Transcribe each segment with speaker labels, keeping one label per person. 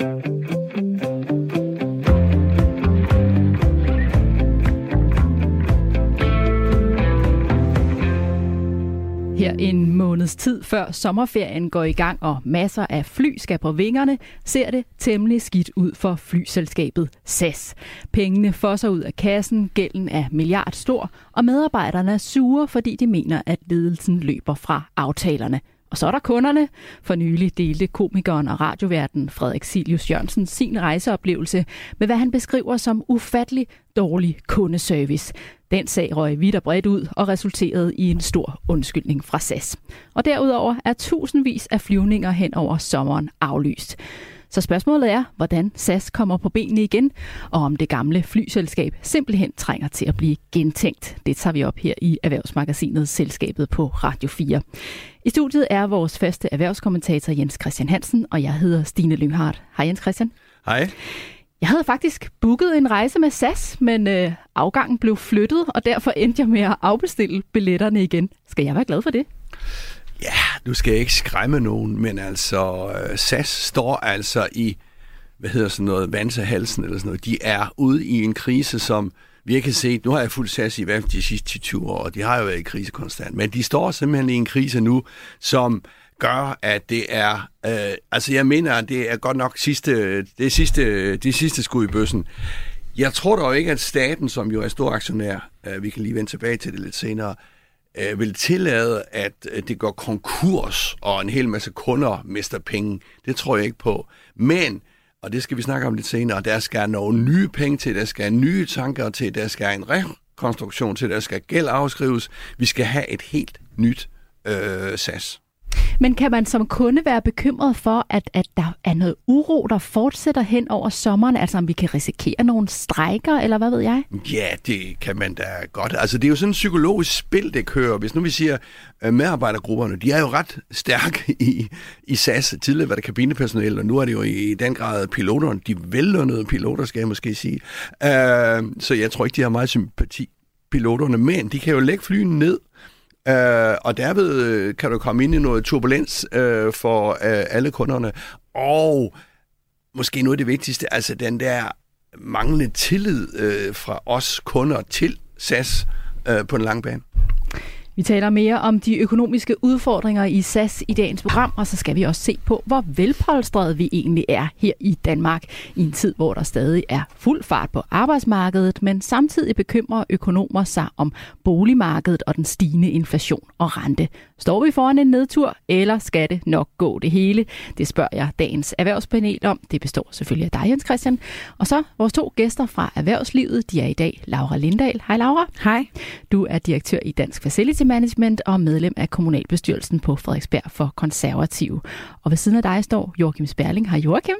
Speaker 1: Her en måneds tid før sommerferien går i gang, og masser af fly skal på vingerne, ser det temmelig skidt ud for flyselskabet SAS. Pengene fosser ud af kassen, gælden er milliard stor, og medarbejderne er sure, fordi de mener, at ledelsen løber fra aftalerne. Og så er der kunderne. For nylig delte komikeren og radioverden Frederik Silius Jørgensen sin rejseoplevelse med, hvad han beskriver som ufattelig dårlig kundeservice. Den sag røg vidt og bredt ud og resulterede i en stor undskyldning fra SAS. Og derudover er tusindvis af flyvninger hen over sommeren aflyst. Så spørgsmålet er, hvordan SAS kommer på benene igen, og om det gamle flyselskab simpelthen trænger til at blive gentænkt. Det tager vi op her i Erhvervsmagasinet Selskabet på Radio 4. I studiet er vores faste erhvervskommentator Jens Christian Hansen, og jeg hedder Stine Lynghardt. Hej Jens Christian.
Speaker 2: Hej.
Speaker 1: Jeg havde faktisk booket en rejse med SAS, men øh, afgangen blev flyttet, og derfor endte jeg med at afbestille billetterne igen. Skal jeg være glad for det?
Speaker 2: Ja, du skal ikke skræmme nogen, men altså øh, SAS står altså i, hvad hedder sådan noget, vansehalsen eller sådan noget. De er ude i en krise, som vi kan se, nu har jeg fuldt SAS i hvert fald de sidste 20 år, og de har jo været i krise konstant, men de står simpelthen i en krise nu, som gør, at det er, øh, altså jeg mener, at det er godt nok sidste, det sidste, det sidste skud i bøssen. Jeg tror dog ikke, at staten, som jo er stor aktionær, øh, vi kan lige vende tilbage til det lidt senere, øh, Øh, vil tillade, at øh, det går konkurs, og en hel masse kunder mister penge. Det tror jeg ikke på. Men, og det skal vi snakke om lidt senere, der skal nogle nye penge til, der skal nye tanker til, der skal en rekonstruktion til, der skal gæld afskrives. Vi skal have et helt nyt øh, SAS.
Speaker 1: Men kan man som kunde være bekymret for, at, at der er noget uro, der fortsætter hen over sommeren? Altså om vi kan risikere nogle strejker, eller hvad ved jeg?
Speaker 2: Ja, det kan man da godt. Altså det er jo sådan et psykologisk spil, det kører. Hvis nu vi siger, at medarbejdergrupperne, de er jo ret stærke i, i SAS. Tidligere var det kabinepersonale, og nu er det jo i den grad piloterne. De vellønnede piloter, skal jeg måske sige. Uh, så jeg tror ikke, de har meget sympati piloterne, men de kan jo lægge flyene ned, Øh, og derved øh, kan du komme ind i noget turbulens øh, for øh, alle kunderne. Og måske noget af det vigtigste, altså den der manglende tillid øh, fra os kunder til SAS øh, på en lang bane.
Speaker 1: Vi taler mere om de økonomiske udfordringer i SAS i dagens program, og så skal vi også se på, hvor velpolstret vi egentlig er her i Danmark i en tid, hvor der stadig er fuld fart på arbejdsmarkedet, men samtidig bekymrer økonomer sig om boligmarkedet og den stigende inflation og rente. Står vi foran en nedtur, eller skal det nok gå det hele? Det spørger jeg dagens erhvervspanel om. Det består selvfølgelig af dig, Jens Christian. Og så vores to gæster fra erhvervslivet. De er i dag Laura Lindahl. Hej Laura.
Speaker 3: Hej.
Speaker 1: Du er direktør i Dansk Facility Management og medlem af kommunalbestyrelsen på Frederiksberg for Konservative. Og ved siden af dig står Joachim Sperling. Hej Joachim.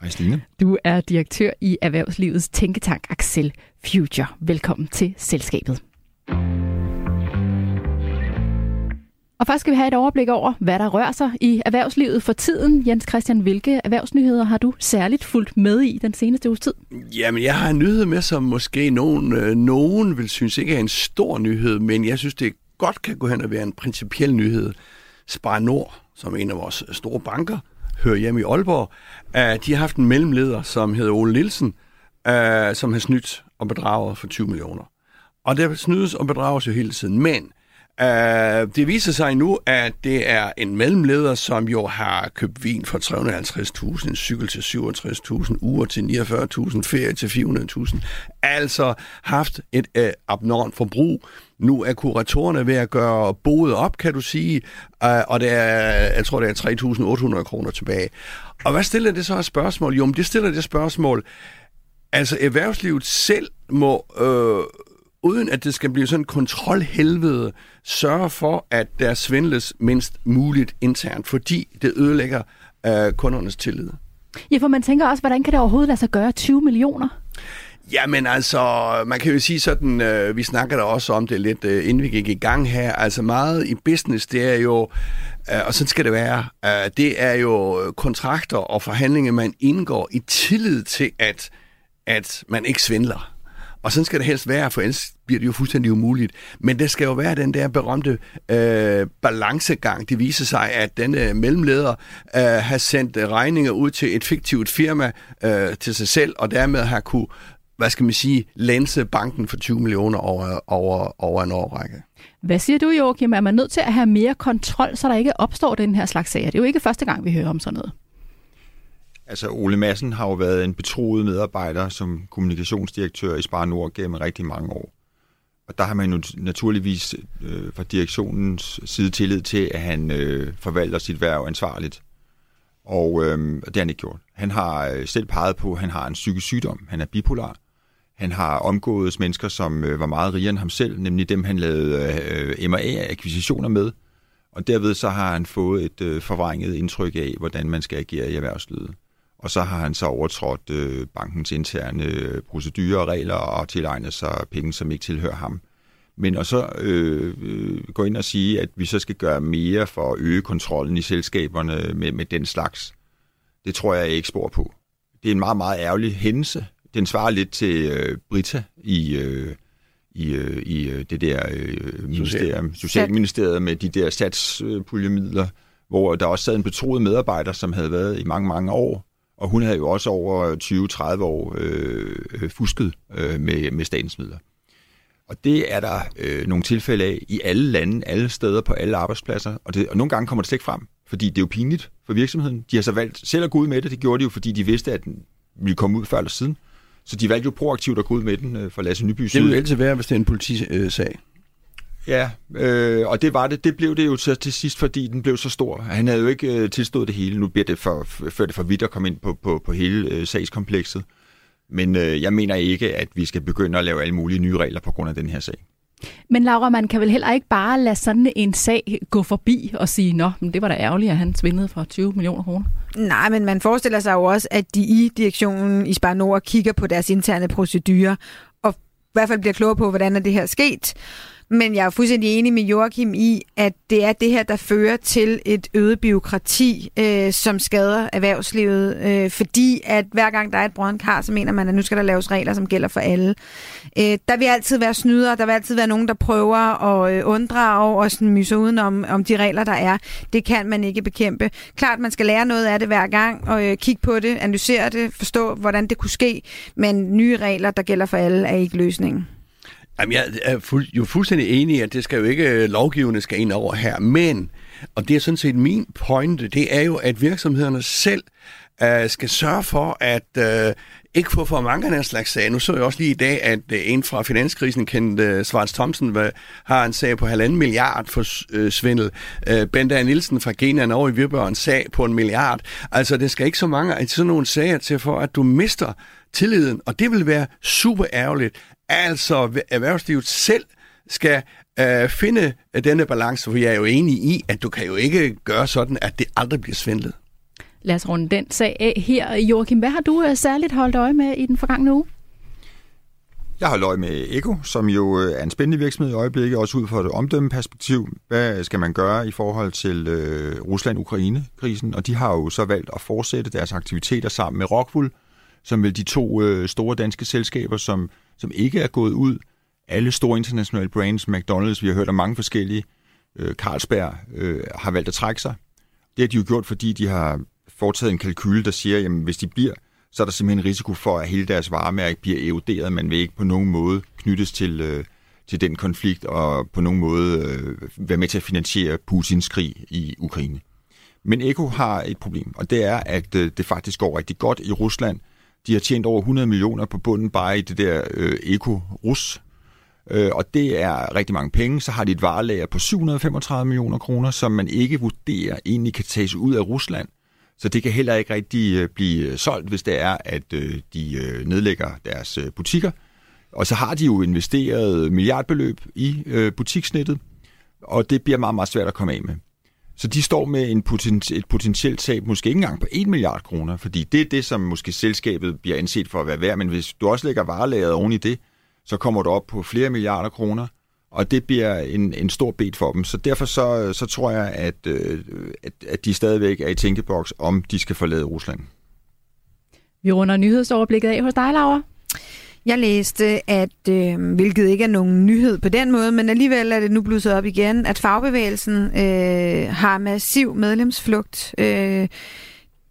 Speaker 4: Hej Stine.
Speaker 1: Du er direktør i Erhvervslivets tænketank Axel Future. Velkommen til selskabet. Og først skal vi have et overblik over, hvad der rører sig i erhvervslivet for tiden. Jens Christian, hvilke erhvervsnyheder har du særligt fulgt med i den seneste uges tid?
Speaker 2: Jamen, jeg har en nyhed med, som måske nogen, øh, nogen vil synes ikke er en stor nyhed, men jeg synes, det godt kan gå hen og være en principiel nyhed. Spar Nord, som en af vores store banker, hører hjemme i Aalborg, øh, de har haft en mellemleder, som hedder Ole Nielsen, øh, som har snydt og bedraget for 20 millioner. Og der snydes og bedrages jo hele tiden, men Uh, det viser sig nu, at det er en mellemleder, som jo har købt vin for 350.000, en cykel til 67.000, uger til 49.000, ferie til 400.000. Altså haft et uh, abnormt forbrug. Nu er kuratorerne ved at gøre boet op, kan du sige, uh, og det er, jeg tror, det er 3.800 kroner tilbage. Og hvad stiller det så af spørgsmål? Jo, men det stiller det spørgsmål, altså erhvervslivet selv må... øh, uden at det skal blive sådan en kontrolhelvede, sørge for, at der svindles mindst muligt internt, fordi det ødelægger øh, kundernes tillid.
Speaker 1: Ja, for man tænker også, hvordan kan det overhovedet lade sig gøre 20 millioner?
Speaker 2: Jamen altså, man kan jo sige sådan, øh, vi snakker der også om det lidt, øh, inden vi gik i gang her, altså meget i business, det er jo, øh, og sådan skal det være, øh, det er jo kontrakter og forhandlinger, man indgår i tillid til, at, at man ikke svindler. Og sådan skal det helst være, for ellers bliver det jo fuldstændig umuligt. Men der skal jo være den der berømte øh, balancegang. Det viser sig, at denne øh, mellemleder øh, har sendt regninger ud til et fiktivt firma øh, til sig selv, og dermed har kunne hvad skal man sige, lænse banken for 20 millioner over, over, over en årrække.
Speaker 1: Hvad siger du, Joachim? Er man nødt til at have mere kontrol, så der ikke opstår den her slags sager? Det er jo ikke første gang, vi hører om sådan noget.
Speaker 3: Altså, Ole Madsen har jo været en betroet medarbejder som kommunikationsdirektør i Spar Nord gennem rigtig mange år. Og der har man jo naturligvis øh, fra direktionens side tillid til, at han øh, forvalter sit værv ansvarligt. Og øh, det har han ikke gjort. Han har øh, selv peget på, at han har en psykisk sygdom. Han er bipolar. Han har omgået mennesker, som øh, var meget rigere end ham selv, nemlig dem, han lavede øh, MA-akquisitioner med. Og derved så har han fået et øh, forvrænget indtryk af, hvordan man skal agere i erhvervslivet. Og så har han så overtrådt øh, bankens interne øh, procedurer og regler og tilegnet sig penge, som ikke tilhører ham. Men at så øh, øh, gå ind og sige, at vi så skal gøre mere for at øge kontrollen i selskaberne med, med den slags, det tror jeg ikke spor på. Det er en meget, meget ærgerlig hændelse. Den svarer lidt til øh, Brita i, øh, i, øh, i øh, det der øh, ministerium, Socialministeriet med de der satspuljemidler, hvor der også sad en betroet medarbejder, som havde været i mange, mange år, og hun havde jo også over 20-30 år øh, fusket øh, med, med statens midler. Og det er der øh, nogle tilfælde af i alle lande, alle steder på alle arbejdspladser. Og, det, og nogle gange kommer det slet ikke frem, fordi det er jo pinligt for virksomheden. De har så valgt selv at gå ud med det. Det gjorde de jo, fordi de vidste, at den ville komme ud før eller siden. Så de valgte jo proaktivt at gå ud med den øh, for Lasse Nyby
Speaker 2: Det vil altid være, hvis det er en politisag.
Speaker 3: Ja, øh, og det var det. Det blev det jo til, til sidst, fordi den blev så stor. Han havde jo ikke øh, tilstået det hele. Nu bliver det for, for, det for vidt at komme ind på, på, på hele øh, sagskomplekset. Men øh, jeg mener ikke, at vi skal begynde at lave alle mulige nye regler på grund af den her sag.
Speaker 1: Men Laura, man kan vel heller ikke bare lade sådan en sag gå forbi og sige, nå, men det var da ærgerligt, at han svindede for 20 millioner kroner.
Speaker 4: Nej, men man forestiller sig jo også, at de i direktionen i Spar Nord kigger på deres interne procedurer, og i hvert fald bliver klogere på, hvordan er det her sket. Men jeg er fuldstændig enig med Joachim i, at det er det her, der fører til et øget byråkrati, øh, som skader erhvervslivet. Øh, fordi at hver gang der er et brøndkar, så mener man, at nu skal der laves regler, som gælder for alle. Øh, der vil altid være snyder, der vil altid være nogen, der prøver at øh, unddrage og sådan myse uden om, om de regler, der er. Det kan man ikke bekæmpe. Klart, man skal lære noget af det hver gang, og øh, kigge på det, analysere det, forstå, hvordan det kunne ske. Men nye regler, der gælder for alle, er ikke løsningen.
Speaker 2: Jamen, jeg er fuld, jo fuldstændig enig i, at det skal jo ikke øh, lovgivende skal ind over her, men, og det er sådan set min pointe, det er jo, at virksomhederne selv øh, skal sørge for at øh, ikke få for mange af den slags sager. Nu så jeg også lige i dag, at øh, en fra finanskrisen, kendt øh, Svarts Thomsen, har en sag på halvanden milliard for øh, svindel. Uh, Bente Nielsen fra Genian over i Virbørn sag på en milliard. Altså, det skal ikke så mange af sådan nogle sager til for, at du mister tilliden, og det vil være super ærgerligt, Altså, erhvervslivet selv skal øh, finde denne balance, for jeg er jo enig i, at du kan jo ikke gøre sådan, at det aldrig bliver svindlet.
Speaker 1: Lad os runde den sag af her. Joachim, hvad har du øh, særligt holdt øje med i den forgangne uge?
Speaker 3: Jeg har løg med Eko, som jo øh, er en spændende virksomhed i øjeblikket, også ud fra et omdømmeperspektiv. Hvad skal man gøre i forhold til øh, Rusland-Ukraine-krisen? Og de har jo så valgt at fortsætte deres aktiviteter sammen med Rockwool, som vil de to øh, store danske selskaber, som som ikke er gået ud. Alle store internationale brands, McDonald's, vi har hørt om mange forskellige, øh, Carlsberg, øh, har valgt at trække sig. Det har de jo gjort, fordi de har foretaget en kalkyle, der siger, at hvis de bliver, så er der simpelthen en risiko for, at hele deres varemærke bliver eroderet. Man vil ikke på nogen måde knyttes til, øh, til den konflikt og på nogen måde øh, være med til at finansiere Putins krig i Ukraine. Men Eko har et problem, og det er, at øh, det faktisk går rigtig godt i Rusland. De har tjent over 100 millioner på bunden bare i det der øh, Eko-Rus. Øh, og det er rigtig mange penge. Så har de et varelager på 735 millioner kroner, som man ikke vurderer egentlig kan tages ud af Rusland. Så det kan heller ikke rigtig øh, blive øh, solgt, hvis det er, at øh, de nedlægger deres butikker. Og så har de jo investeret milliardbeløb i butiksnettet, og det bliver meget, meget svært at komme af med. Så de står med en poten- et potentielt tab, måske ikke engang på 1 milliard kroner, fordi det er det, som måske selskabet bliver anset for at være værd, men hvis du også lægger varelageret oven i det, så kommer du op på flere milliarder kroner, og det bliver en, en stor bed for dem. Så derfor så, så tror jeg, at, øh, at, at de stadigvæk er i tænkeboks, om de skal forlade Rusland.
Speaker 1: Vi runder nyhedsoverblikket af hos dig, Laura.
Speaker 4: Jeg læste, at øh, hvilket ikke er nogen nyhed på den måde, men alligevel er det nu blusset op igen, at fagbevægelsen øh, har massiv medlemsflugt. Øh,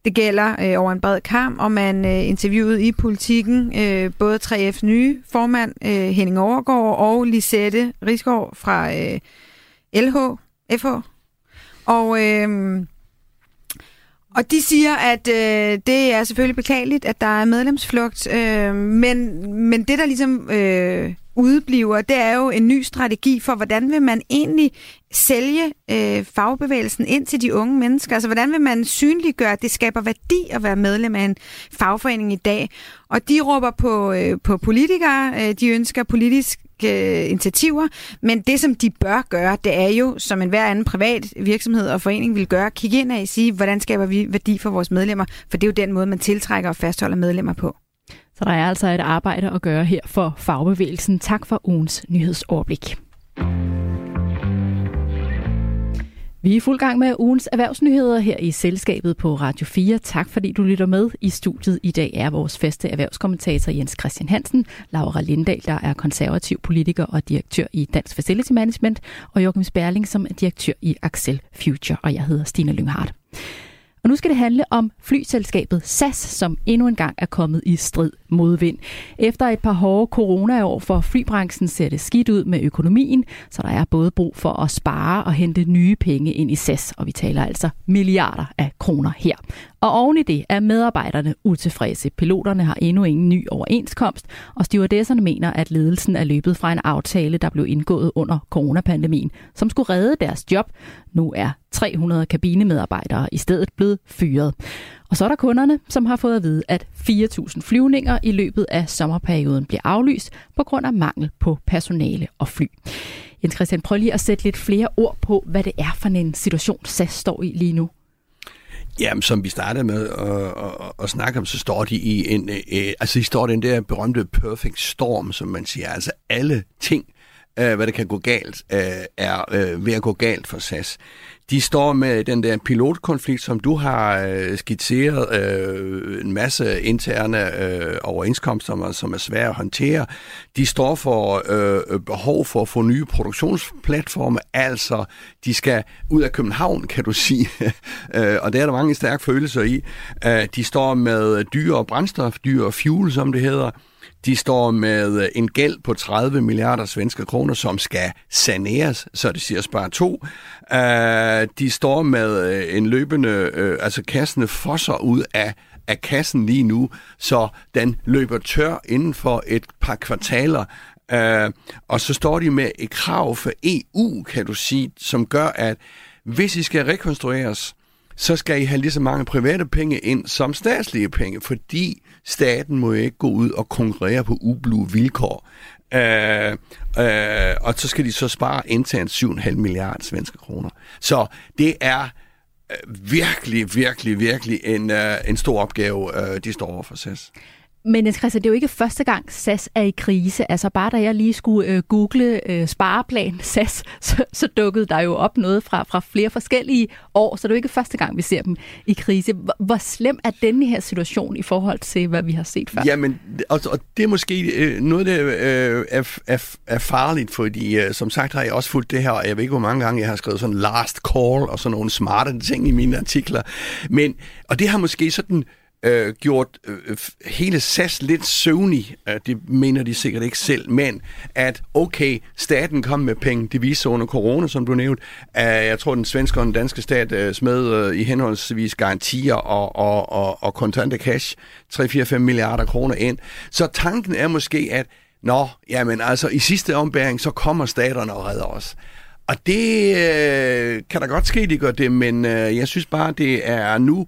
Speaker 4: det gælder øh, over en bred kamp, og man øh, interviewede i politikken øh, både 3F's nye formand, øh, Henning Overgaard, og Lisette Risgaard fra øh, LH, FH. Og, øh, og de siger, at øh, det er selvfølgelig beklageligt, at der er medlemsflugt, øh, men, men det, der ligesom øh, udebliver, det er jo en ny strategi for, hvordan vil man egentlig sælge øh, fagbevægelsen ind til de unge mennesker? Altså, hvordan vil man synliggøre, at det skaber værdi at være medlem af en fagforening i dag? Og de råber på, øh, på politikere, øh, de ønsker politisk øh, initiativer, men det, som de bør gøre, det er jo, som en hver anden privat virksomhed og forening vil gøre, kigge ind og sige, hvordan skaber vi værdi for vores medlemmer, for det er jo den måde, man tiltrækker og fastholder medlemmer på.
Speaker 1: Så der er altså et arbejde at gøre her for fagbevægelsen. Tak for ugens nyhedsoverblik. Vi er i fuld gang med ugens erhvervsnyheder her i selskabet på Radio 4. Tak fordi du lytter med. I studiet i dag er vores faste erhvervskommentator Jens Christian Hansen, Laura Lindahl, der er konservativ politiker og direktør i Dansk Facility Management, og Joachim Sperling, som er direktør i Axel Future, og jeg hedder Stine Lynghardt. Og nu skal det handle om flyselskabet SAS, som endnu en gang er kommet i strid modvind. Efter et par hårde coronaår for flybranchen ser det skidt ud med økonomien, så der er både brug for at spare og hente nye penge ind i SAS, og vi taler altså milliarder af kroner her. Og oven i det er medarbejderne utilfredse. Piloterne har endnu ingen ny overenskomst, og stewardesserne mener, at ledelsen er løbet fra en aftale, der blev indgået under coronapandemien, som skulle redde deres job. Nu er 300 kabinemedarbejdere i stedet blevet fyret. Og så er der kunderne, som har fået at vide, at 4.000 flyvninger i løbet af sommerperioden bliver aflyst på grund af mangel på personale og fly. Jens Christian, prøv lige at sætte lidt flere ord på, hvad det er for en situation, SAS står i lige nu.
Speaker 2: Jamen, som vi startede med at, at, at snakke om, så står de i en, øh, altså de står den der berømte perfect storm, som man siger. Altså alle ting, øh, hvad der kan gå galt, øh, er øh, ved at gå galt for SAS. De står med den der pilotkonflikt, som du har øh, skitseret, øh, en masse interne øh, overenskomster, som er svære at håndtere. De står for øh, behov for at få nye produktionsplatforme, altså de skal ud af København, kan du sige, øh, og der er der mange stærke følelser i. Øh, de står med dyre brændstof, dyre fuel, som det hedder, de står med øh, en gæld på 30 milliarder svenske kroner, som skal saneres, så det siger bare to. Uh, de står med øh, en løbende, uh, altså kassene fosser ud af af kassen lige nu, så den løber tør inden for et par kvartaler. Uh, og så står de med et krav for EU, kan du sige, som gør, at hvis I skal rekonstrueres, så skal I have lige så mange private penge ind som statslige penge, fordi staten må ikke gå ud og konkurrere på ublu vilkår. Øh, øh, og så skal de så spare internt 7,5 milliarder svenske kroner. Så det er øh, virkelig, virkelig, virkelig en, øh, en stor opgave, øh, de står over for SAS.
Speaker 1: Men Christian, det er jo ikke første gang, SAS er i krise. Altså bare da jeg lige skulle øh, google øh, spareplan SAS, så, så dukkede der jo op noget fra, fra flere forskellige år, så det er jo ikke første gang, vi ser dem i krise. Hvor, hvor slem er denne her situation i forhold til, hvad vi har set før?
Speaker 2: Jamen, og, og det er måske øh, noget, der øh, er, er, er farligt, fordi øh, som sagt har jeg også fulgt det her, og jeg ved ikke, hvor mange gange jeg har skrevet sådan last call og sådan nogle smarte ting i mine artikler. Men, og det har måske sådan øh, gjort øh, hele SAS lidt søvnig. Øh, det mener de sikkert ikke selv, men at okay, staten kom med penge. Det viser under corona, som du nævnte. Øh, jeg tror, den svenske og den danske stat øh, smed øh, i henholdsvis garantier og, og, og, og kontante cash 3-4-5 milliarder kroner ind. Så tanken er måske, at Nå, jamen altså, i sidste ombæring, så kommer staterne og redder os. Og det øh, kan da godt ske, de gør det, men øh, jeg synes bare, det er nu,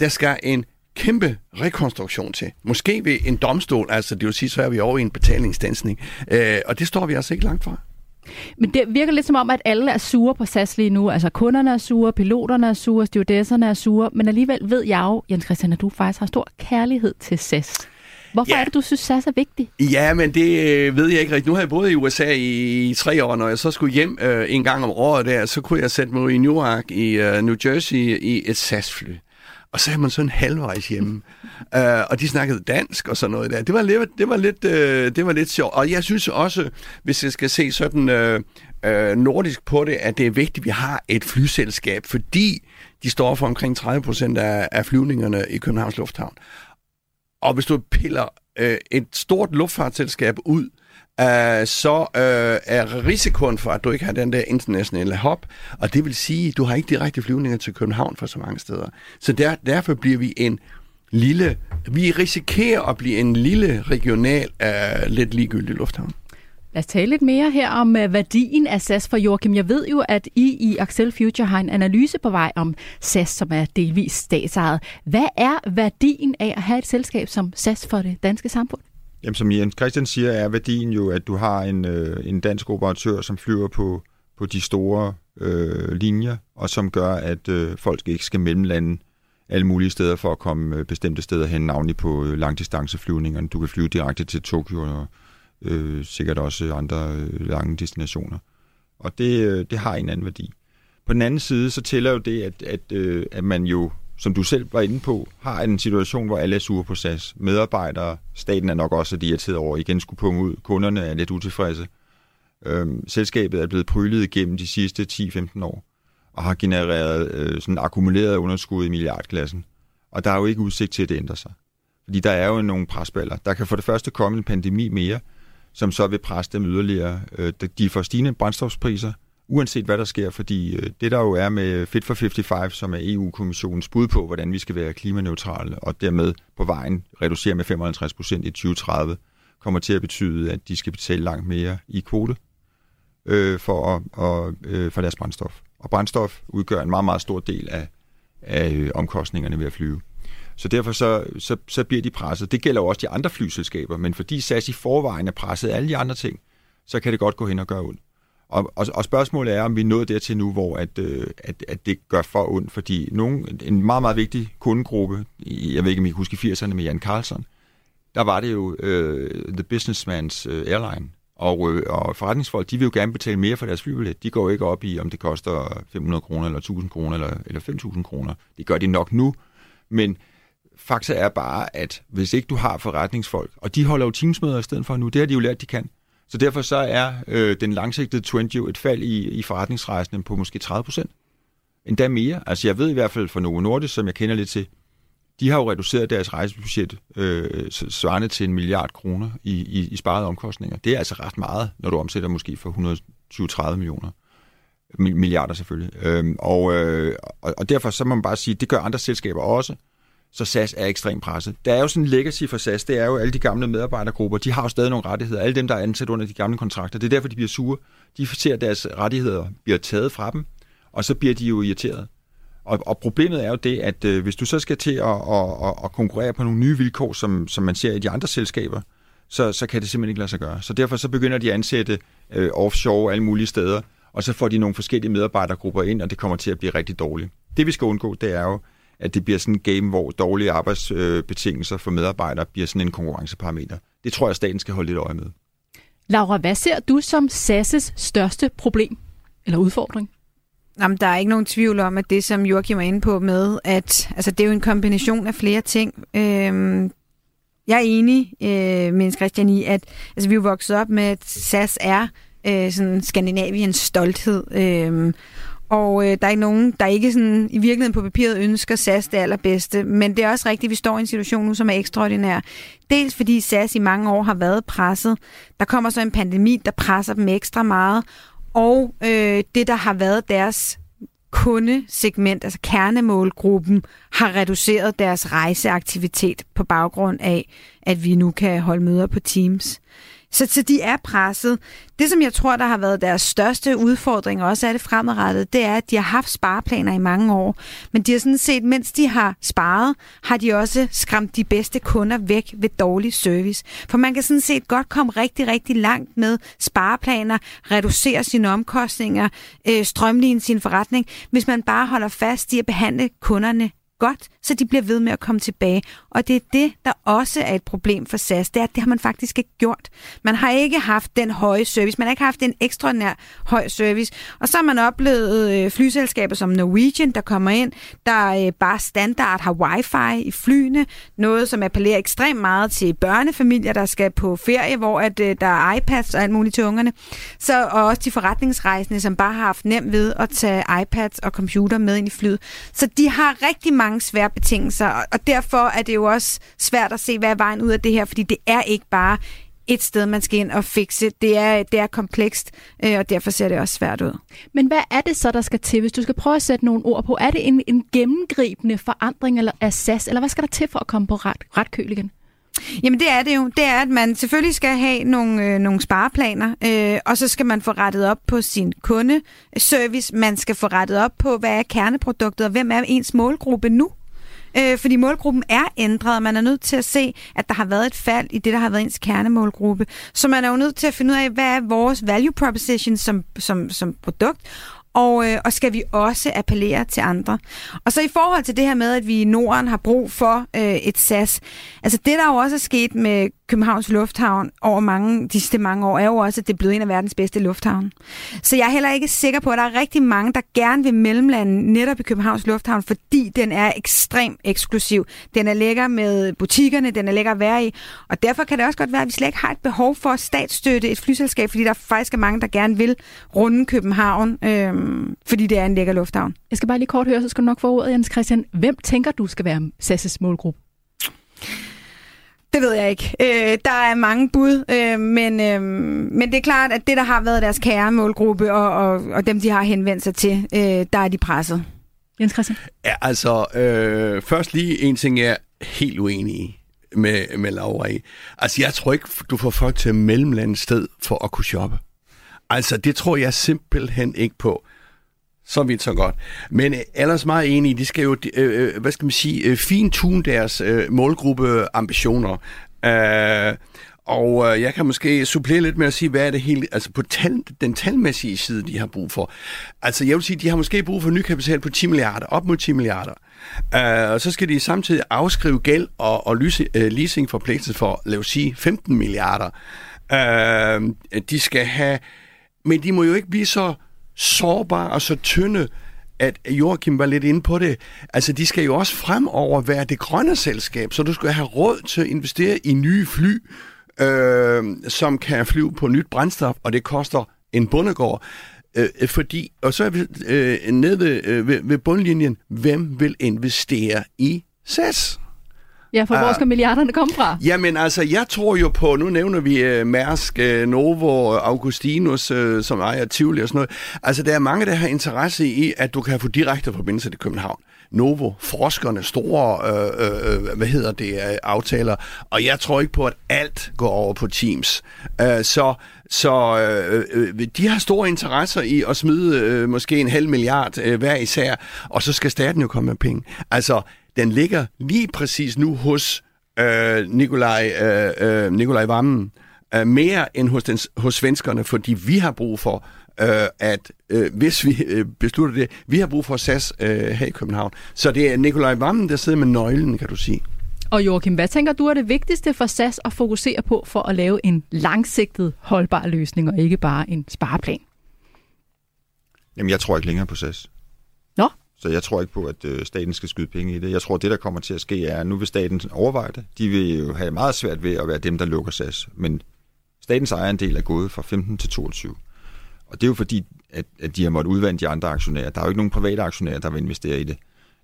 Speaker 2: der skal en kæmpe rekonstruktion til. Måske ved en domstol, altså det vil sige, så er vi over i en betalingsdansning. Øh, og det står vi altså ikke langt fra.
Speaker 1: Men det virker lidt som om, at alle er sure på SAS lige nu. Altså kunderne er sure, piloterne er sure, stewardesserne er sure. Men alligevel ved jeg jo, Jens Christian, at du faktisk har stor kærlighed til SAS. Hvorfor ja. er det, du synes, SAS er vigtig?
Speaker 2: Ja, men det øh, ved jeg ikke rigtigt. Nu har jeg boet i USA i, i tre år, når jeg så skulle hjem øh, en gang om året der, så kunne jeg sætte mig i Newark i øh, New Jersey i et SAS-fly og så er man sådan halvvejs hjemme. uh, og de snakkede dansk og sådan noget der. Det var lidt, det var lidt, uh, det var lidt sjovt. Og jeg synes også, hvis jeg skal se sådan uh, uh, nordisk på det, at det er vigtigt, at vi har et flyselskab, fordi de står for omkring 30 procent af, af flyvningerne i Københavns Lufthavn. Og hvis du piller uh, et stort luftfartsselskab ud, Øh, så øh, er risikoen for, at du ikke har den der internationale hop, og det vil sige, at du har ikke direkte flyvninger til København for så mange steder. Så der, derfor bliver vi en lille, vi risikerer at blive en lille regional, øh, lidt ligegyldig lufthavn.
Speaker 1: Lad os tale lidt mere her om øh, værdien af SAS for Joachim. Jeg ved jo, at I i Axel Future har en analyse på vej om SAS, som er delvis statsejet. Hvad er værdien af at have et selskab som SAS for det danske samfund?
Speaker 3: Jamen, som Jens Christian siger, er værdien jo, at du har en, øh, en dansk operatør, som flyver på, på de store øh, linjer, og som gør, at øh, folk ikke skal mellemlande alle mulige steder for at komme øh, bestemte steder hen, navnlig på øh, langdistanceflyvningerne. Du kan flyve direkte til Tokyo og øh, sikkert også andre øh, lange destinationer. Og det, øh, det har en anden værdi. På den anden side, så tæller jo det, at, at, øh, at man jo som du selv var inde på, har en situation, hvor alle er sure på SAS. Medarbejdere, staten er nok også irriteret over, igen skulle punge ud. Kunderne er lidt utilfredse. Øhm, selskabet er blevet prylet igennem de sidste 10-15 år, og har genereret øh, sådan akkumuleret underskud i milliardklassen. Og der er jo ikke udsigt til, at det ændrer sig. Fordi der er jo nogle presballer. Der kan for det første komme en pandemi mere, som så vil presse dem yderligere. Øh, de får stigende brændstofspriser, uanset hvad der sker, fordi øh, det der jo er med Fit for 55, som er EU-kommissionens bud på, hvordan vi skal være klimaneutrale, og dermed på vejen reducere med 55 procent i 2030, kommer til at betyde, at de skal betale langt mere i kvote øh, for, og, øh, for deres brændstof. Og brændstof udgør en meget, meget stor del af, af øh, omkostningerne ved at flyve. Så derfor så, så, så bliver de presset. Det gælder jo også de andre flyselskaber, men fordi SAS i forvejen er presset alle de andre ting, så kan det godt gå hen og gøre ondt. Og, og, og spørgsmålet er, om vi er nået dertil nu, hvor at, øh, at, at det gør for ondt, fordi nogen, en meget, meget vigtig kundegruppe, jeg ved ikke, om I kan huske 80'erne med Jan Carlson, der var det jo øh, The Businessman's øh, Airline. Og, øh, og forretningsfolk, de vil jo gerne betale mere for deres flybillet. De går ikke op i, om det koster 500 kroner, eller 1000 kroner, eller, eller 5000 kroner. Det gør de nok nu. Men fakta er bare, at hvis ikke du har forretningsfolk, og de holder jo teamsmøder i stedet for nu, det har de jo lært, de kan, så derfor så er øh, den langsigtede trend jo et fald i, i forretningsrejsen på måske 30 procent. Endda mere. Altså jeg ved i hvert fald for Novo Nordisk, som jeg kender lidt til, de har jo reduceret deres rejsebudget øh, svarende til en milliard kroner i, i, i sparede omkostninger. Det er altså ret meget, når du omsætter måske for 120-30 millioner. Milliarder selvfølgelig. Øhm, og, øh, og, og derfor så må man bare sige, det gør andre selskaber også så SAS er ekstremt presset. Der er jo sådan en legacy for SAS, det er jo alle de gamle medarbejdergrupper, de har jo stadig nogle rettigheder. Alle dem, der er ansat under de gamle kontrakter, det er derfor, de bliver sure. De ser, at deres rettigheder bliver taget fra dem, og så bliver de jo irriteret. Og, og problemet er jo det, at øh, hvis du så skal til at, at, at, at konkurrere på nogle nye vilkår, som, som man ser i de andre selskaber, så, så kan det simpelthen ikke lade sig gøre. Så derfor så begynder de at ansætte øh, offshore alle mulige steder, og så får de nogle forskellige medarbejdergrupper ind, og det kommer til at blive rigtig dårligt. Det vi skal undgå, det er jo, at det bliver sådan en game, hvor dårlige arbejdsbetingelser for medarbejdere bliver sådan en konkurrenceparameter. Det tror jeg, staten skal holde lidt øje med.
Speaker 1: Laura, hvad ser du som SAS' største problem eller udfordring?
Speaker 4: Jamen, der er ikke nogen tvivl om, at det, som Joachim er inde på med, at altså, det er jo en kombination af flere ting. Øhm, jeg er enig øh, med Christian i, at altså, vi er vokset op med, at SAS er øh, sådan Skandinaviens stolthed. Øh, og øh, der er ikke nogen, der ikke sådan, i virkeligheden på papiret ønsker SAS det allerbedste. Men det er også rigtigt, at vi står i en situation nu, som er ekstraordinær. Dels fordi SAS i mange år har været presset. Der kommer så en pandemi, der presser dem ekstra meget. Og øh, det, der har været deres kundesegment, altså kernemålgruppen, har reduceret deres rejseaktivitet på baggrund af, at vi nu kan holde møder på Teams. Så, så de er presset. Det, som jeg tror, der har været deres største udfordring, og også er det fremadrettet, det er, at de har haft spareplaner i mange år. Men de har sådan set, mens de har sparet, har de også skræmt de bedste kunder væk ved dårlig service. For man kan sådan set godt komme rigtig, rigtig langt med spareplaner, reducere sine omkostninger, øh, strømligne sin forretning, hvis man bare holder fast i at behandle kunderne godt, så de bliver ved med at komme tilbage. Og det er det, der også er et problem for SAS, det er, at det har man faktisk ikke gjort. Man har ikke haft den høje service, man har ikke haft en ekstraordinær høj service. Og så har man oplevet øh, flyselskaber som Norwegian, der kommer ind, der øh, bare standard har wifi i flyene, noget som appellerer ekstremt meget til børnefamilier, der skal på ferie, hvor at, øh, der er iPads og alt muligt til ungerne. Så, og også de forretningsrejsende, som bare har haft nemt ved at tage iPads og computer med ind i flyet. Så de har rigtig mange svære betingelser, og derfor er det jo også svært at se, hvad er vejen ud af det her, fordi det er ikke bare et sted, man skal ind og fikse. Det er, det er komplekst, øh, og derfor ser det også svært ud.
Speaker 1: Men hvad er det så, der skal til, hvis du skal prøve at sætte nogle ord på? Er det en, en gennemgribende forandring eller af SAS, eller hvad skal der til for at komme på ret, ret køl igen?
Speaker 4: Jamen det er det jo. Det er, at man selvfølgelig skal have nogle, øh, nogle spareplaner, øh, og så skal man få rettet op på sin kundeservice. Man skal få rettet op på, hvad er kerneproduktet, og hvem er ens målgruppe nu? Øh, fordi målgruppen er ændret, og man er nødt til at se, at der har været et fald i det, der har været ens kernemålgruppe. Så man er jo nødt til at finde ud af, hvad er vores value proposition som, som, som produkt, og, øh, og skal vi også appellere til andre. Og så i forhold til det her med, at vi i Norden har brug for øh, et SAS, altså det der jo også er sket med Københavns Lufthavn over mange, de sidste mange år, er jo også, at det er blevet en af verdens bedste lufthavne. Så jeg er heller ikke sikker på, at der er rigtig mange, der gerne vil mellemlande netop i Københavns Lufthavn, fordi den er ekstremt eksklusiv. Den er lækker med butikkerne, den er lækker at være i, og derfor kan det også godt være, at vi slet ikke har et behov for at statsstøtte et flyselskab, fordi der faktisk er mange, der gerne vil runde København, øhm, fordi det er en lækker lufthavn.
Speaker 1: Jeg skal bare lige kort høre, så skal du nok få ordet, Jens Christian. Hvem tænker du skal være SAS' målgruppe?
Speaker 4: Det ved jeg ikke. Øh, der er mange bud, øh, men, øh, men det er klart, at det, der har været deres kære målgruppe, og, og, og dem, de har henvendt sig til, øh, der er de presset.
Speaker 1: Jens Christian?
Speaker 2: Ja, altså, øh, først lige en ting, jeg er helt uenig i med, med Laura i. Altså, jeg tror ikke, du får folk til mellemlandet sted for at kunne shoppe. Altså, det tror jeg simpelthen ikke på. Så vidt så godt. Men øh, ellers meget enige, de skal jo, øh, øh, hvad skal man sige, øh, fintune deres øh, målgruppe ambitioner. Øh, og øh, jeg kan måske supplere lidt med at sige, hvad er det hele, altså på tal, den talmæssige side, de har brug for. Altså jeg vil sige, de har måske brug for ny kapital på 10 milliarder, op mod 10 milliarder. Uh, og så skal de samtidig afskrive gæld og, og øh, leasing forpligtelse for, lad os sige, 15 milliarder. Uh, de skal have, men de må jo ikke blive så sårbare og så tynde, at Joachim var lidt inde på det. Altså, de skal jo også fremover være det grønne selskab, så du skal have råd til at investere i nye fly, øh, som kan flyve på nyt brændstof, og det koster en bundegård. Øh, fordi, og så er vi øh, nede ved, øh, ved, ved bundlinjen, hvem vil investere i SAS?
Speaker 1: Ja, for hvor ah. skal milliarderne komme fra?
Speaker 2: Jamen altså, jeg tror jo på, nu nævner vi uh, Mærsk, uh, Novo, Augustinus, uh, som ejer Tivoli og sådan noget. Altså, der er mange, der har interesse i, at du kan få direkte forbindelse til København. Novo, forskerne, store, øh, øh, hvad hedder det, øh, aftaler. Og jeg tror ikke på, at alt går over på Teams. Så så øh, øh, de har store interesser i at smide øh, måske en halv milliard øh, hver især, og så skal staten jo komme med penge. Altså, den ligger lige præcis nu hos øh, Nikolaj, øh, øh, Nikolaj Vammen, øh, mere end hos, den, hos svenskerne, fordi vi har brug for, øh, at øh, hvis vi øh, beslutter det, vi har brug for SAS øh, her i København. Så det er Nikolaj Vammen, der sidder med nøglen, kan du sige.
Speaker 1: Og Joachim, hvad tænker du er det vigtigste for SAS at fokusere på for at lave en langsigtet holdbar løsning, og ikke bare en spareplan?
Speaker 3: Jamen, jeg tror ikke længere på SAS. Så jeg tror ikke på, at øh, staten skal skyde penge i det. Jeg tror, det, der kommer til at ske, er, at nu vil staten overveje det. De vil jo have meget svært ved at være dem, der lukker SAS. Men statens ejerandel er gået fra 15 til 22. Og det er jo fordi, at, at de har måttet udvande de andre aktionærer. Der er jo ikke nogen private aktionærer, der vil investere i det.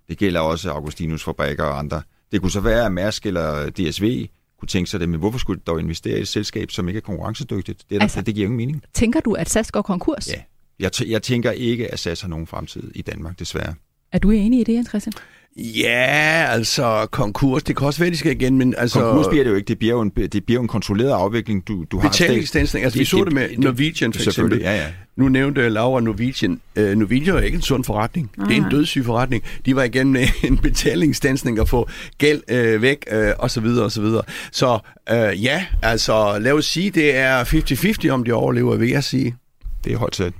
Speaker 3: Det gælder også Augustinus Fabrikker og andre. Det kunne så være, at Mærsk eller DSV kunne tænke sig det, men hvorfor skulle dog investere i et selskab, som ikke er konkurrencedygtigt? Det, er altså, der, det giver ingen mening.
Speaker 1: Tænker du, at SAS går konkurs?
Speaker 3: Ja. Jeg, jeg tænker ikke, at SAS har nogen fremtid i Danmark, desværre.
Speaker 1: Er du enig i det, Jens Christian?
Speaker 2: Ja, altså konkurs, det kan også være, de skal igen, men altså...
Speaker 3: Konkurs bliver det jo ikke, det bliver jo en, det bliver jo en kontrolleret afvikling. Du, du har
Speaker 2: Betalingsstandsning, altså vi så det med det, Norwegian for eksempel.
Speaker 3: Ja, ja.
Speaker 2: Nu nævnte Laura Norwegian. Uh, Norwegian er ikke en sund forretning. Aha. Det er en dødssyg forretning. De var igennem en betalingsstandsning at få gæld uh, væk, uh, og så videre, og så videre. Så uh, ja, altså lad os sige, det er 50-50, om de overlever, vil jeg sige.
Speaker 3: Det er højt sat.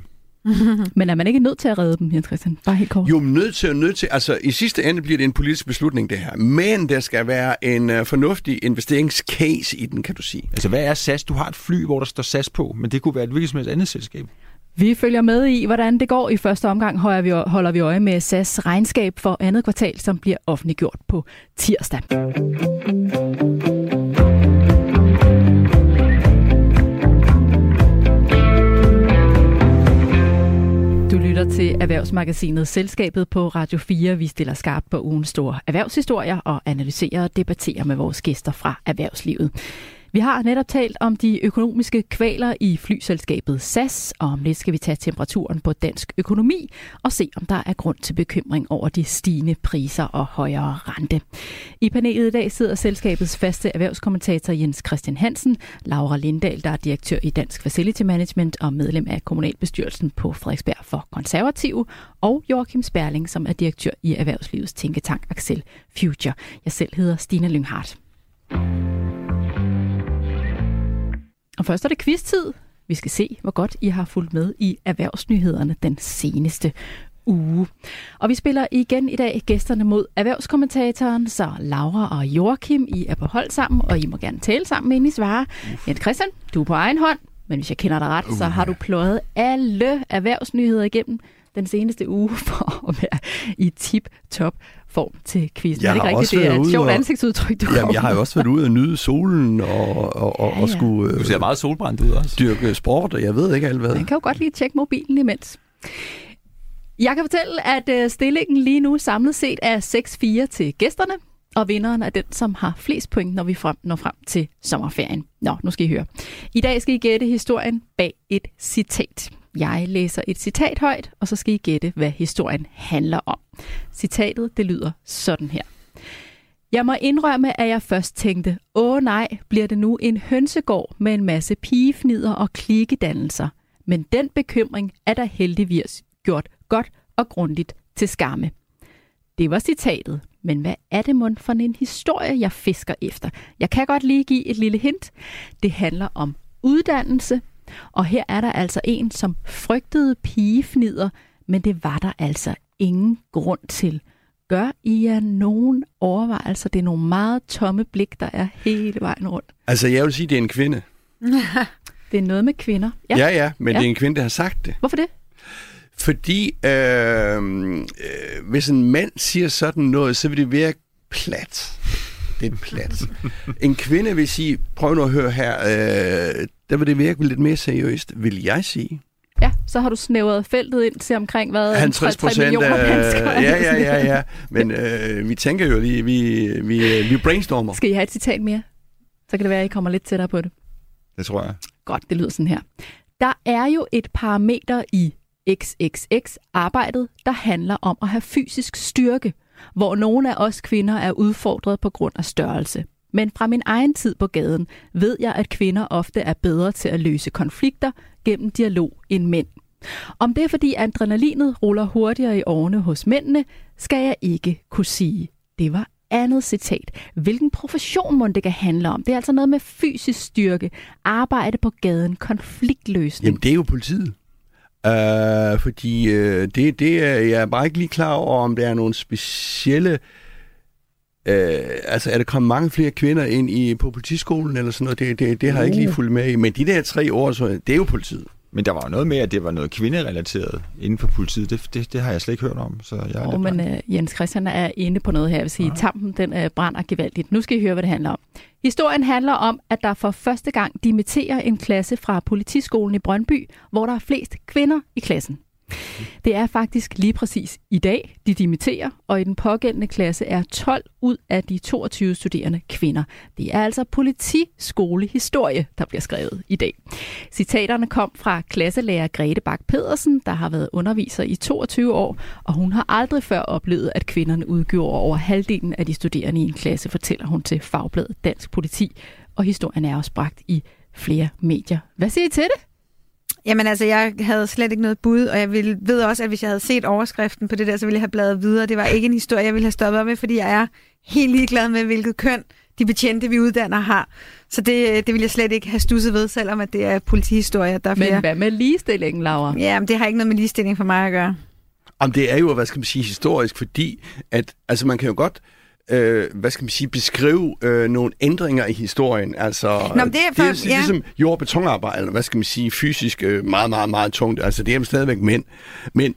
Speaker 1: Men er man ikke nødt til at redde dem, Jens Christian? Bare helt kort.
Speaker 2: Jo, nødt til og nødt til. Altså, i sidste ende bliver det en politisk beslutning, det her. Men der skal være en uh, fornuftig investeringscase i den, kan du sige.
Speaker 3: Altså, hvad er SAS? Du har et fly, hvor der står SAS på, men det kunne være et hvilket som helst andet selskab.
Speaker 1: Vi følger med i, hvordan det går. I første omgang holder vi, holder vi øje med SAS regnskab for andet kvartal, som bliver offentliggjort på tirsdag. Lytter til Erhvervsmagasinet Selskabet på Radio 4. Vi stiller skarpt på ugens store erhvervshistorier og analyserer og debatterer med vores gæster fra erhvervslivet. Vi har netop talt om de økonomiske kvaler i flyselskabet SAS, og om lidt skal vi tage temperaturen på dansk økonomi og se, om der er grund til bekymring over de stigende priser og højere rente. I panelet i dag sidder selskabets faste erhvervskommentator Jens Christian Hansen, Laura Lindahl, der er direktør i Dansk Facility Management og medlem af kommunalbestyrelsen på Frederiksberg for Konservative, og Joachim Sperling, som er direktør i Erhvervslivets tænketank Axel Future. Jeg selv hedder Stine Lynghardt. Og først er det quiz-tid. Vi skal se, hvor godt I har fulgt med i erhvervsnyhederne den seneste uge. Og vi spiller igen i dag gæsterne mod erhvervskommentatoren, så Laura og Joachim, I er på hold sammen, og I må gerne tale sammen, inden I svarer. Jens Christian, du er på egen hånd, men hvis jeg kender dig ret, så har du pløjet alle erhvervsnyheder igennem den seneste uge for at være i tip-top form til quizzen.
Speaker 2: Jeg
Speaker 1: er det ikke rigtigt? Det er et sjovt
Speaker 2: og...
Speaker 1: ansigtsudtryk, du
Speaker 2: Jamen, jeg har jo også været ude og nyde solen og, og, og,
Speaker 1: Ja, ja.
Speaker 2: og skulle
Speaker 3: Du
Speaker 2: øh,
Speaker 3: ser meget solbrændt ud også.
Speaker 2: dyrke sport, og jeg ved ikke alt hvad.
Speaker 1: Man kan jo godt lige tjekke mobilen imens. Jeg kan fortælle, at øh, stillingen lige nu samlet set er 6-4 til gæsterne, og vinderen er den, som har flest point, når vi frem, når frem til sommerferien. Nå, nu skal I høre. I dag skal I gætte historien bag et citat. Jeg læser et citat højt, og så skal I gætte, hvad historien handler om. Citatet, det lyder sådan her. Jeg må indrømme, at jeg først tænkte, åh nej, bliver det nu en hønsegård med en masse pigefnider og klikedannelser. Men den bekymring er der heldigvis gjort godt og grundigt til skamme. Det var citatet, men hvad er det mund for en historie, jeg fisker efter? Jeg kan godt lige give et lille hint. Det handler om uddannelse, og her er der altså en, som frygtede pigefnider, men det var der altså ingen grund til. Gør I jer nogen overvejelser? Det er nogle meget tomme blik, der er hele vejen rundt.
Speaker 2: Altså, jeg vil sige, det er en kvinde.
Speaker 1: Det er noget med kvinder.
Speaker 2: Ja, ja, ja men
Speaker 1: Ja.
Speaker 2: det er en kvinde, der har sagt det.
Speaker 1: Hvorfor det?
Speaker 2: Fordi øh, øh, hvis en mand siger sådan noget, så vil det virke plat. Det er plat. en kvinde vil sige, prøv nu at høre her, øh, der vil det virke lidt mere seriøst, vil jeg sige.
Speaker 1: Ja, så har du snævret feltet ind til omkring, hvad?
Speaker 2: 50
Speaker 1: 3
Speaker 2: procent
Speaker 1: millioner
Speaker 2: af...
Speaker 1: mennesker.
Speaker 2: Ja, ja, ja, ja. Men øh, vi tænker jo lige, vi, vi, vi brainstormer.
Speaker 1: Skal I have et citat mere? Så kan det være, at I kommer lidt tættere på det.
Speaker 3: Det tror jeg.
Speaker 1: Godt, det lyder sådan her. Der er jo et parameter i XXX-arbejdet, der handler om at have fysisk styrke, hvor nogle af os kvinder er udfordret på grund af størrelse. Men fra min egen tid på gaden ved jeg, at kvinder ofte er bedre til at løse konflikter gennem dialog end mænd. Om det er fordi adrenalinet ruller hurtigere i årene hos mændene, skal jeg ikke kunne sige. Det var andet citat. Hvilken profession må det kan handle om? Det er altså noget med fysisk styrke, arbejde på gaden, konfliktløsning.
Speaker 2: Jamen, det er jo politiet. Uh, fordi uh, det, det er jeg er bare ikke lige klar over, om der er nogle specielle... Uh, altså, er der kommet mange flere kvinder ind i, på politiskolen eller sådan noget? Det, det, det har jeg ikke lige fulgt med i. Men de der tre år, så, det er jo politiet.
Speaker 3: Men der var jo noget med, at det var noget kvinderelateret inden for politiet. Det, det, det har jeg slet ikke hørt om. Så jeg er lidt
Speaker 1: men uh, Jens Christian er inde på noget her. Jeg vil sige, tampen den uh, brænder gevaldigt. Nu skal I høre, hvad det handler om. Historien handler om, at der for første gang dimitterer en klasse fra politiskolen i Brøndby, hvor der er flest kvinder i klassen. Det er faktisk lige præcis i dag, de dimitterer, og i den pågældende klasse er 12 ud af de 22 studerende kvinder. Det er altså politiskolehistorie, der bliver skrevet i dag. Citaterne kom fra klasselærer Grete Bak pedersen der har været underviser i 22 år, og hun har aldrig før oplevet, at kvinderne udgjorde over halvdelen af de studerende i en klasse, fortæller hun til Fagbladet Dansk Politi. Og historien er også bragt i flere medier. Hvad siger I til det?
Speaker 4: Jamen altså, jeg havde slet ikke noget bud, og jeg ville, ved også, at hvis jeg havde set overskriften på det der, så ville jeg have bladet videre. Det var ikke en historie, jeg ville have stoppet op med, fordi jeg er helt ligeglad med, hvilket køn de betjente, vi uddanner, har. Så det, det vil jeg slet ikke have stusset ved, selvom at det er politihistorie. Der er
Speaker 1: Men
Speaker 4: flere.
Speaker 1: hvad med ligestillingen, Laura?
Speaker 4: Ja, men det har ikke noget med ligestilling for mig at gøre.
Speaker 2: Jamen, det er jo, hvad skal man sige, historisk, fordi at, altså man kan jo godt øh, hvad skal man sige, beskrive øh, nogle ændringer i historien. Altså,
Speaker 4: Nå, det er for-
Speaker 2: det er
Speaker 4: ja.
Speaker 2: ligesom jord- og betonarbejde, eller hvad skal man sige, fysisk øh, meget, meget, meget tungt. Altså, det er stadigvæk mænd. Men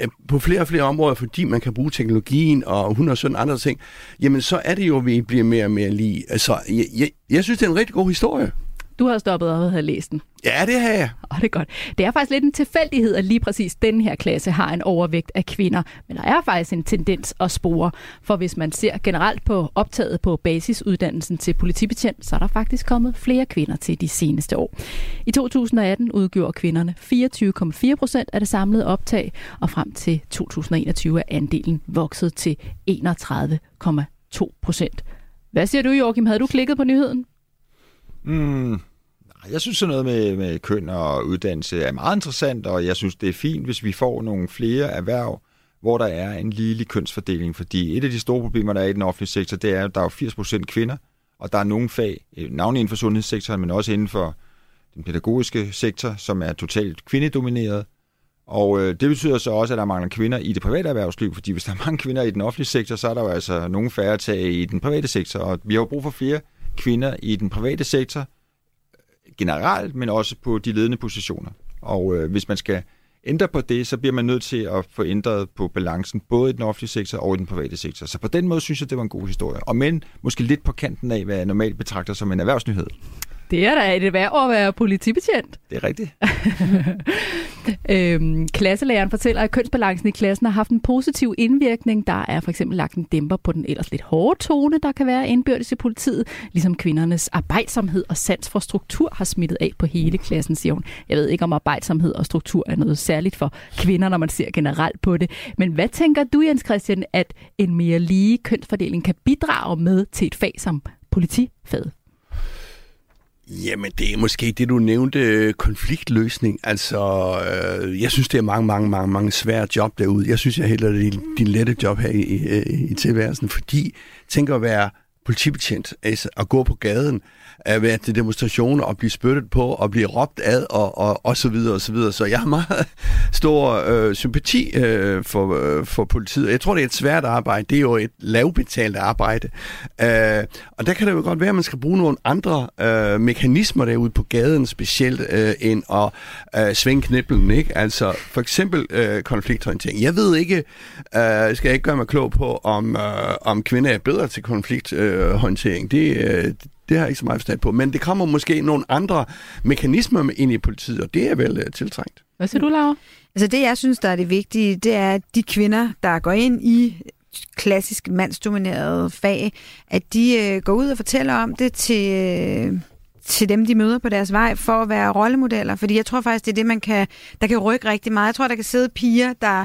Speaker 2: øh, på flere og flere områder, fordi man kan bruge teknologien og 117 andre ting, jamen så er det jo, at vi bliver mere og mere lige. Altså, jeg, jeg, jeg synes, det er en rigtig god historie.
Speaker 1: Du har stoppet op og havde læst den.
Speaker 2: Ja, det har jeg.
Speaker 1: Og det er godt. Det er faktisk lidt en tilfældighed, at lige præcis den her klasse har en overvægt af kvinder. Men der er faktisk en tendens at spore. For hvis man ser generelt på optaget på basisuddannelsen til politibetjent, så er der faktisk kommet flere kvinder til de seneste år. I 2018 udgjorde kvinderne 24,4 procent af det samlede optag, og frem til 2021 er andelen vokset til 31,2 procent. Hvad siger du, Joachim? Havde du klikket på nyheden?
Speaker 3: Mm, nej, jeg synes sådan noget med, med køn og uddannelse er meget interessant, og jeg synes, det er fint, hvis vi får nogle flere erhverv, hvor der er en ligelig kønsfordeling, fordi et af de store problemer, der er i den offentlige sektor, det er, at der er 80% kvinder, og der er nogle fag, øh, navnlig inden for sundhedssektoren, men også inden for den pædagogiske sektor, som er totalt kvindedomineret. Og øh, det betyder så også, at der mangler kvinder i det private erhvervsliv, fordi hvis der er mange kvinder i den offentlige sektor, så er der jo altså nogle færre tag i den private sektor, og vi har jo brug for flere kvinder i den private sektor generelt, men også på de ledende positioner. Og øh, hvis man skal ændre på det, så bliver man nødt til at få ændret på balancen, både i den offentlige sektor og i den private sektor. Så på den måde synes jeg, det var en god historie. Og men måske lidt på kanten af, hvad jeg normalt betragter som en erhvervsnyhed.
Speaker 1: Det er da et værd at være politibetjent.
Speaker 3: Det er rigtigt.
Speaker 1: Øhm, klasselæreren fortæller, at kønsbalancen i klassen har haft en positiv indvirkning. Der er for eksempel lagt en dæmper på den ellers lidt hårde tone, der kan være indbyrdes i politiet, ligesom kvindernes arbejdsomhed og sans for struktur har smittet af på hele klassen, siger hun. Jeg ved ikke, om arbejdsomhed og struktur er noget særligt for kvinder, når man ser generelt på det. Men hvad tænker du, Jens Christian, at en mere lige kønsfordeling kan bidrage med til et fag som politifaget?
Speaker 2: Jamen, det er måske det, du nævnte, øh, konfliktløsning. Altså, øh, jeg synes, det er mange, mange, mange, mange svære job derude. Jeg synes, jeg hælder det din lette job her i, i, i tilværelsen, fordi tænk at være politibetjent, altså at gå på gaden, at være til demonstrationer og blive spyttet på og blive råbt ad og, og, og så videre og så videre. Så jeg har meget stor øh, sympati øh, for, øh, for politiet. Jeg tror, det er et svært arbejde. Det er jo et lavbetalt arbejde. Øh, og der kan det jo godt være, at man skal bruge nogle andre øh, mekanismer derude på gaden, specielt øh, end at øh, svinge knibbelen. Ikke? Altså for eksempel øh, konflikthåndtering. Jeg ved ikke, øh, skal jeg ikke gøre mig klog på, om, øh, om kvinder er bedre til konflikt øh, konflikthåndtering. Det, øh, det har jeg ikke så meget forstand på. Men det kommer måske nogle andre mekanismer ind i politiet, og det er vel øh, tiltrængt.
Speaker 1: Hvad siger du, Laura?
Speaker 4: Altså det, jeg synes, der er det vigtige, det er, at de kvinder, der går ind i klassisk mandsdominerede fag, at de øh, går ud og fortæller om det til, øh, til dem, de møder på deres vej, for at være rollemodeller. Fordi jeg tror faktisk, det er det, man kan, der kan rykke rigtig meget. Jeg tror, der kan sidde piger, der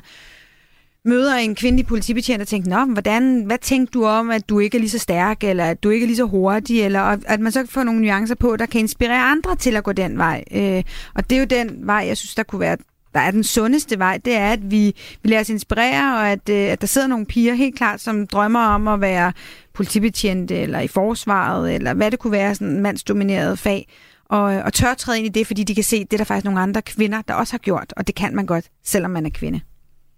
Speaker 4: møder en kvindelig politibetjent og tænker, Nå, hvordan, hvad tænkte du om, at du ikke er lige så stærk, eller at du ikke er lige så hurtig, eller at man så får nogle nuancer på, der kan inspirere andre til at gå den vej. Øh, og det er jo den vej, jeg synes, der kunne være der er den sundeste vej, det er, at vi, vi lader os inspirere, og at, øh, at der sidder nogle piger helt klart, som drømmer om at være politibetjente, eller i forsvaret, eller hvad det kunne være, sådan en mandsdomineret fag, og, og tør træde ind i det, fordi de kan se, det er der faktisk nogle andre kvinder, der også har gjort, og det kan man godt, selvom man er kvinde.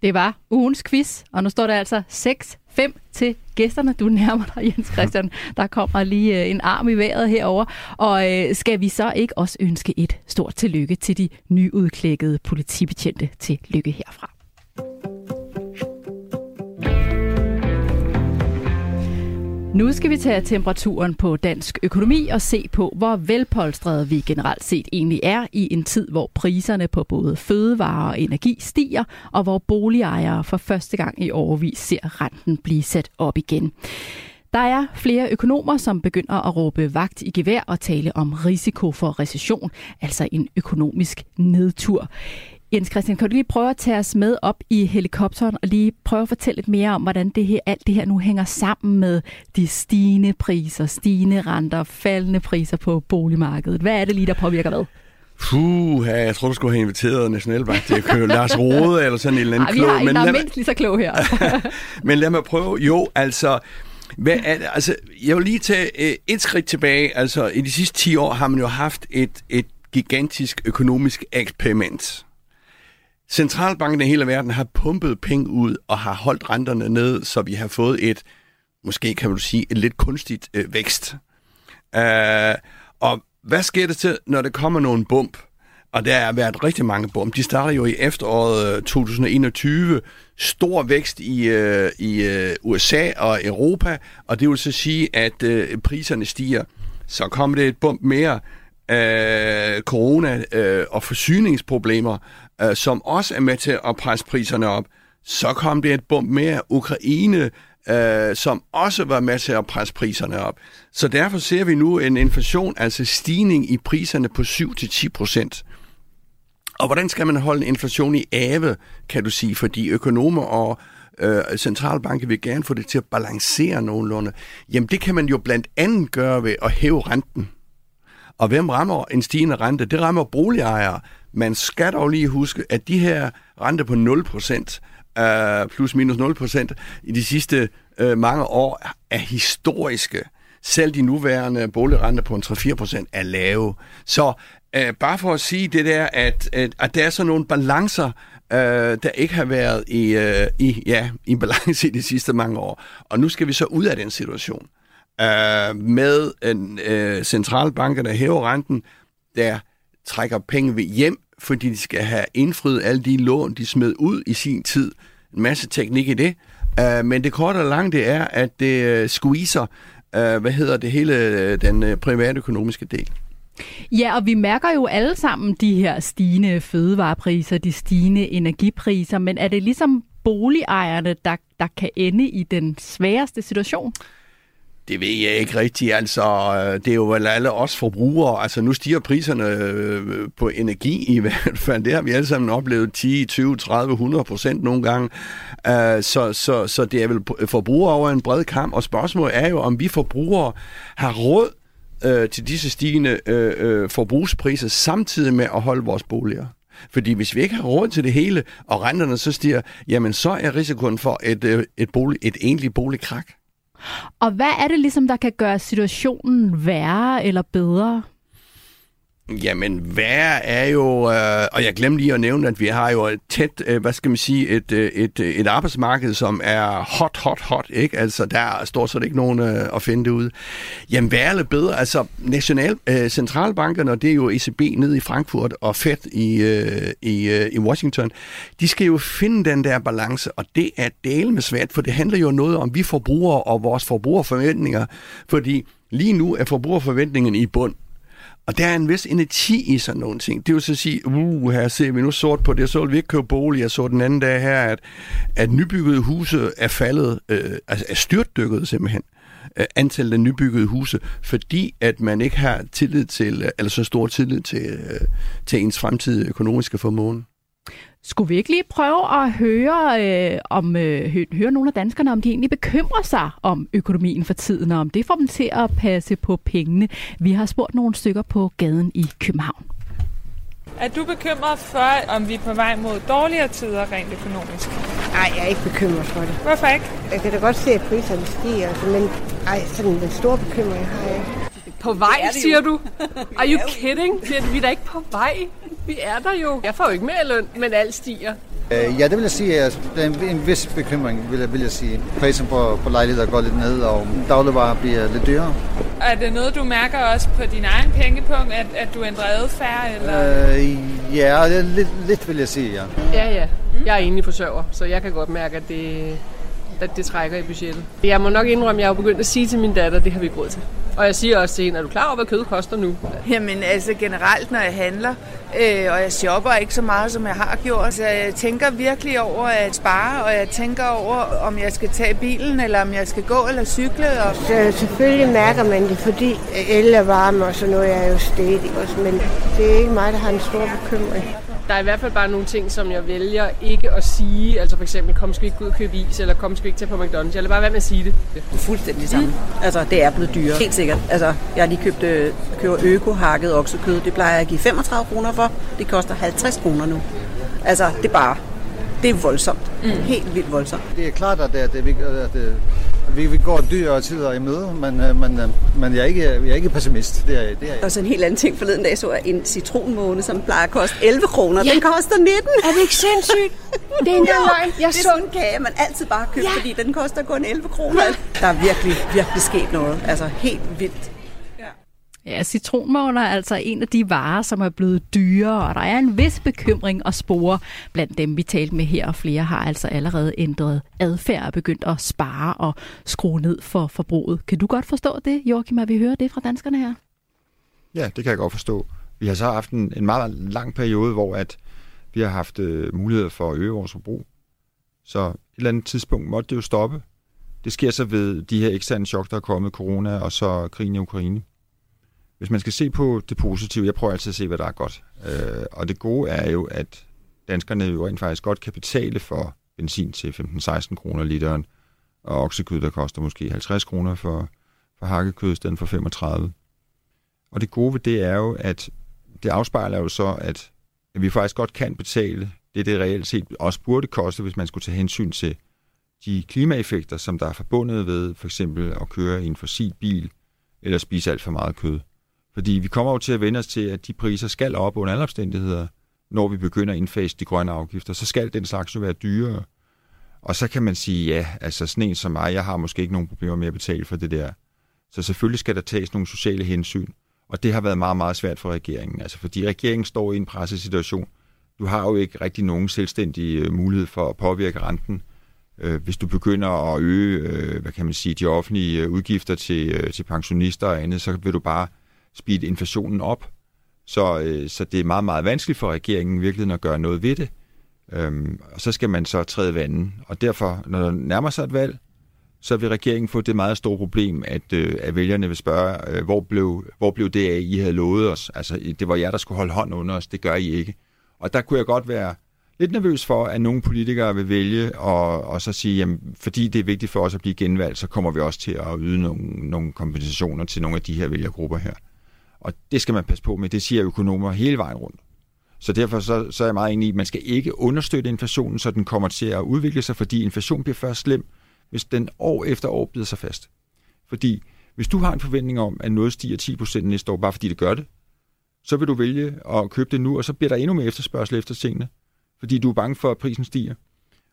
Speaker 1: Det var ugens quiz, og nu står der altså 6-5 til gæsterne. Du nærmer dig, Jens Christian. Der kommer lige øh, en arm i vejret herover. Og øh, skal vi så ikke også ønske et stort tillykke til de nyudklækkede politibetjente til lykke herfra? Nu skal vi tage temperaturen på dansk økonomi og se på, hvor velpolstret vi generelt set egentlig er i en tid, hvor priserne på både fødevarer og energi stiger, og hvor boligejere for første gang i årvis ser renten blive sat op igen. Der er flere økonomer, som begynder at råbe vagt i gevær og tale om risiko for recession, altså en økonomisk nedtur. Jens Christian, kan du lige prøve at tage os med op i helikopteren og lige prøve at fortælle lidt mere om, hvordan det her, alt det her nu hænger sammen med de stigende priser, stigende renter, faldende priser på boligmarkedet. Hvad er det lige, der påvirker hvad?
Speaker 2: Puh, jeg tror, du skulle have inviteret Nationalbank til at køre Lars Rode eller sådan en eller anden
Speaker 1: Ej, vi
Speaker 2: klog.
Speaker 1: har en,
Speaker 2: men
Speaker 1: der er mindst lige så klog her.
Speaker 2: men lad mig prøve. Jo, altså, hvad er, det? altså jeg vil lige tage øh, et skridt tilbage. Altså, i de sidste 10 år har man jo haft et, et gigantisk økonomisk eksperiment. Centralbanken i hele verden har pumpet penge ud og har holdt renterne ned, så vi har fået et, måske kan man sige, et lidt kunstigt øh, vækst. Øh, og hvad sker der til, når der kommer nogen bump? Og der har været rigtig mange bump. De starter jo i efteråret øh, 2021. Stor vækst i, øh, i øh, USA og Europa, og det vil så sige, at øh, priserne stiger. Så kommer det et bump mere. Øh, corona øh, og forsyningsproblemer, øh, som også er med til at presse priserne op. Så kom det et bump mere. Ukraine øh, som også var med til at presse priserne op. Så derfor ser vi nu en inflation, altså stigning i priserne på 7-10 procent. Og hvordan skal man holde en inflation i ave, kan du sige, fordi økonomer og øh, centralbanker vil gerne få det til at balancere nogenlunde. Jamen det kan man jo blandt andet gøre ved at hæve renten. Og hvem rammer en stigende rente? Det rammer boligejere. Man skal dog lige huske, at de her renter på 0 procent, uh, plus minus 0%, i de sidste øh, mange år er historiske. Selv de nuværende boligrenter på en 3-4% er lave. Så øh, bare for at sige det der, at, at, at der er sådan nogle balancer, øh, der ikke har været i, øh, i, ja, i balance i de sidste mange år. Og nu skal vi så ud af den situation. Øh, med en øh, uh, centralbanker, der hæver renten, der trækker penge ved hjem, fordi de skal have indfriet alle de lån, de smed ud i sin tid. En masse teknik i det. Uh, men det korte og lange, det er, at det øh, squeezer, uh, hvad hedder det hele, den uh, private økonomiske del.
Speaker 1: Ja, og vi mærker jo alle sammen de her stigende fødevarepriser, de stigende energipriser, men er det ligesom boligejerne, der, der kan ende i den sværeste situation?
Speaker 2: Det ved jeg ikke rigtigt. Altså, øh, det er jo vel alle os forbrugere. Altså, nu stiger priserne øh, på energi i hvert fald. Det har vi alle sammen oplevet 10, 20, 30, 100 procent nogle gange. Øh, så, så, så det er vel forbrugere over en bred kamp. Og spørgsmålet er jo, om vi forbrugere har råd til disse stigende forbrugspriser samtidig med at holde vores boliger. Fordi hvis vi ikke har råd til det hele, og renterne så stiger, jamen så er risikoen for et, et, bolig, et egentligt boligkrak.
Speaker 1: Og hvad er det ligesom, der kan gøre situationen værre eller bedre?
Speaker 2: Jamen, værre er jo, øh, og jeg glemte lige at nævne, at vi har jo et tæt, øh, hvad skal man sige, et, øh, et, øh, et arbejdsmarked, som er hot, hot, hot, ikke? Altså, der er stort set ikke nogen øh, at finde det ud. Jamen, værre eller bedre, altså, national, øh, centralbankerne, og det er jo ECB nede i Frankfurt og Fed i, øh, i, øh, i Washington, de skal jo finde den der balance, og det er del med svært, for det handler jo noget om vi forbrugere og vores forbrugerforventninger, fordi lige nu er forbrugerforventningen i bund. Og der er en vis energi i sådan nogle ting. Det vil så sige, uh, her ser vi nu sort på det, så vil vi ikke købe bolig. Jeg så den anden dag her, at, at nybyggede huse er faldet, øh, altså er styrtdykket simpelthen øh, antallet af nybyggede huse, fordi at man ikke har tillid til, øh, eller så stor tillid til, øh, til ens fremtidige økonomiske formåen.
Speaker 1: Skulle vi ikke lige prøve at høre, øh, om, øh, hø- høre nogle af danskerne, om de egentlig bekymrer sig om økonomien for tiden, og om det får dem til at passe på pengene? Vi har spurgt nogle stykker på gaden i København.
Speaker 5: Er du bekymret for, om vi er på vej mod dårligere tider rent økonomisk?
Speaker 6: Nej, jeg er ikke bekymret for det.
Speaker 5: Hvorfor ikke?
Speaker 6: Jeg kan da godt se, at priserne stiger, altså, men ej, sådan den store bekymring har jeg
Speaker 7: På vej, siger du? Are you kidding? Vi er da ikke på vej. Vi er der jo. Jeg får jo ikke mere løn, men alt stiger.
Speaker 8: Øh, ja, det vil jeg sige. at Det er en, en vis bekymring, vil jeg, vil jeg sige. Prisen på, på lejligheder går lidt ned, og dagligvarer bliver lidt dyrere.
Speaker 5: Er det noget, du mærker også på din egen pengepunkt, at, at du ændrer adfærd? Eller?
Speaker 8: Øh, ja, det er lidt, lidt vil jeg sige, ja.
Speaker 7: Ja, ja. Jeg er enlig forsørger, så jeg kan godt mærke, at det, at det trækker i budgettet. Jeg må nok indrømme, at jeg har begyndt at sige til min datter, at det har vi ikke råd til. Og jeg siger også til hende, er du klar over, hvad kød koster nu?
Speaker 9: Jamen altså generelt, når jeg handler, øh, og jeg shopper ikke så meget, som jeg har gjort, så jeg tænker virkelig over at spare, og jeg tænker over, om jeg skal tage bilen, eller om jeg skal gå eller cykle. Og...
Speaker 6: Så selvfølgelig mærker man det, fordi el og varme og sådan noget er jo stedigt også, men det er ikke mig, der har en stor bekymring.
Speaker 7: Der er i hvert fald bare nogle ting, som jeg vælger ikke at sige. Altså for eksempel, kom skal vi ikke gå ud og købe is, eller kom skal vi ikke tage på McDonald's. Jeg lader bare være med at sige det.
Speaker 10: Det er fuldstændig samme. Mm. Altså, det er blevet dyrere. Helt sikkert. Altså, jeg har lige købt øh, køber øko-hakket oksekød. Det plejer jeg at give 35 kroner for. Det koster 50 kroner nu. Altså, det er bare... Det er voldsomt. Mm. Helt vildt voldsomt.
Speaker 8: Det er klart, at det, at det, at det, vi, vi går dyrere tider i møde, men, øh, men, øh, men jeg, er ikke, jeg er ikke pessimist. Det er, det er jeg.
Speaker 10: Og så en helt anden ting forleden dag, så jeg en citronmåne, som plejer at koste 11 kroner. Ja. Den koster 19.
Speaker 6: Er det ikke sindssygt? Det er en
Speaker 10: jo, løgn. Jeg det er så... sådan en kage, man altid bare køber, ja. fordi den koster kun 11 kroner. Ja. Der er virkelig, virkelig sket noget. Altså helt vildt.
Speaker 1: Ja, citronmåner er altså en af de varer, som er blevet dyrere, og der er en vis bekymring og spore blandt dem, vi talte med her, og flere har altså allerede ændret adfærd og begyndt at spare og skrue ned for forbruget. Kan du godt forstå det, Joachim, at vi hører det fra danskerne her?
Speaker 3: Ja, det kan jeg godt forstå. Vi har så haft en, en meget lang periode, hvor at vi har haft øh, uh, mulighed for at øge vores forbrug. Så et eller andet tidspunkt måtte det jo stoppe. Det sker så ved de her eksterne chok, der er kommet, corona og så krigen i Ukraine. Hvis man skal se på det positive, jeg prøver altid at se, hvad der er godt. Øh, og det gode er jo, at danskerne jo rent faktisk godt kan betale for benzin til 15-16 kroner literen, og oksekød, der koster måske 50 kroner for, for hakkekød i stedet for 35. Og det gode ved det er jo, at det afspejler jo så, at, at vi faktisk godt kan betale det, det reelt set også burde koste, hvis man skulle tage hensyn til de klimaeffekter, som der er forbundet ved for eksempel at køre i en fossil bil eller spise alt for meget kød. Fordi vi kommer jo til at vende os til, at de priser skal op under alle omstændigheder, når vi begynder at indfase de grønne afgifter. Så skal den slags jo være dyrere. Og så kan man sige, ja, altså sådan en som mig, jeg har måske ikke nogen problemer med at betale for det der. Så selvfølgelig skal der tages nogle sociale hensyn. Og det har været meget, meget svært for regeringen. Altså fordi regeringen står i en pressesituation. Du har jo ikke rigtig nogen selvstændig øh, mulighed for at påvirke renten. Øh, hvis du begynder at øge, øh, hvad kan man sige, de offentlige udgifter til, til pensionister og andet, så vil du bare speede inflationen op. Så, øh, så det er meget, meget vanskeligt for regeringen virkelig at gøre noget ved det. Øhm, og så skal man så træde vandet. Og derfor, når der nærmer sig et valg, så vil regeringen få det meget store problem, at, øh, at vælgerne vil spørge, øh, hvor, blev, hvor blev det af, I havde lovet os? Altså, det var jer, der skulle holde hånd under os. Det gør I ikke. Og der kunne jeg godt være lidt nervøs for, at nogle politikere vil vælge og, og så sige, jamen, fordi det er vigtigt for os at blive genvalgt, så kommer vi også til at yde nogle, nogle kompensationer til nogle af de her vælgergrupper her. Og det skal man passe på med. Det siger økonomer hele vejen rundt. Så derfor så, så er jeg meget enig i, at man skal ikke understøtte inflationen, så den kommer til at udvikle sig, fordi inflation bliver først slem, hvis den år efter år bider sig fast. Fordi hvis du har en forventning om, at noget stiger 10% næste år, bare fordi det gør det, så vil du vælge at købe det nu, og så bliver der endnu mere efterspørgsel efter tingene, fordi du er bange for, at prisen stiger.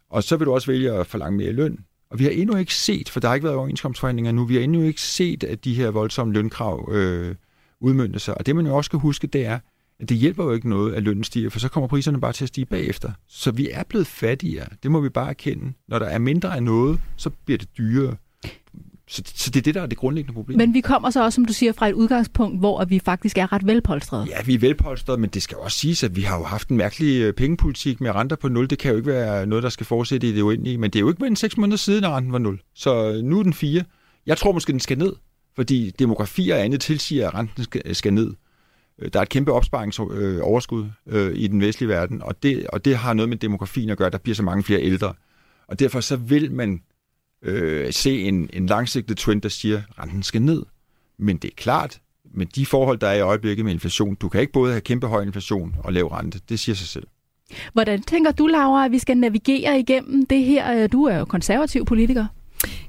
Speaker 3: Og så vil du også vælge at forlange mere løn. Og vi har endnu ikke set, for der har ikke været overenskomstforhandlinger nu, vi har endnu ikke set, at de her voldsomme lønkrav øh, udmyndte sig. Og det man jo også skal huske, det er, at det hjælper jo ikke noget, at lønnen stiger, for så kommer priserne bare til at stige bagefter. Så vi er blevet fattigere. Det må vi bare erkende. Når der er mindre af noget, så bliver det dyrere. Så, så det er det, der er det grundlæggende problem.
Speaker 1: Men vi kommer så også, som du siger, fra et udgangspunkt, hvor vi faktisk er ret velpolstrede.
Speaker 3: Ja, vi er velpolstrede, men det skal også siges, at vi har jo haft en mærkelig øh, pengepolitik med renter på 0. Det kan jo ikke være noget, der skal fortsætte i det uendelige. Men det er jo ikke mere end 6 måneder siden, at renten var 0. Så nu er den 4. Jeg tror måske, den skal ned fordi demografi og andet tilsiger, at renten skal, skal ned. Øh, der er et kæmpe opsparingsoverskud øh, øh, i den vestlige verden, og det, og det har noget med demografien at gøre. Der bliver så mange flere ældre. Og derfor så vil man øh, se en, en langsigtet trend, der siger, at renten skal ned. Men det er klart, med de forhold, der er i øjeblikket med inflation, du kan ikke både have kæmpe høj inflation og lav rente. Det siger sig selv.
Speaker 1: Hvordan tænker du, Laura, at vi skal navigere igennem det her? Øh, du er jo konservativ politiker.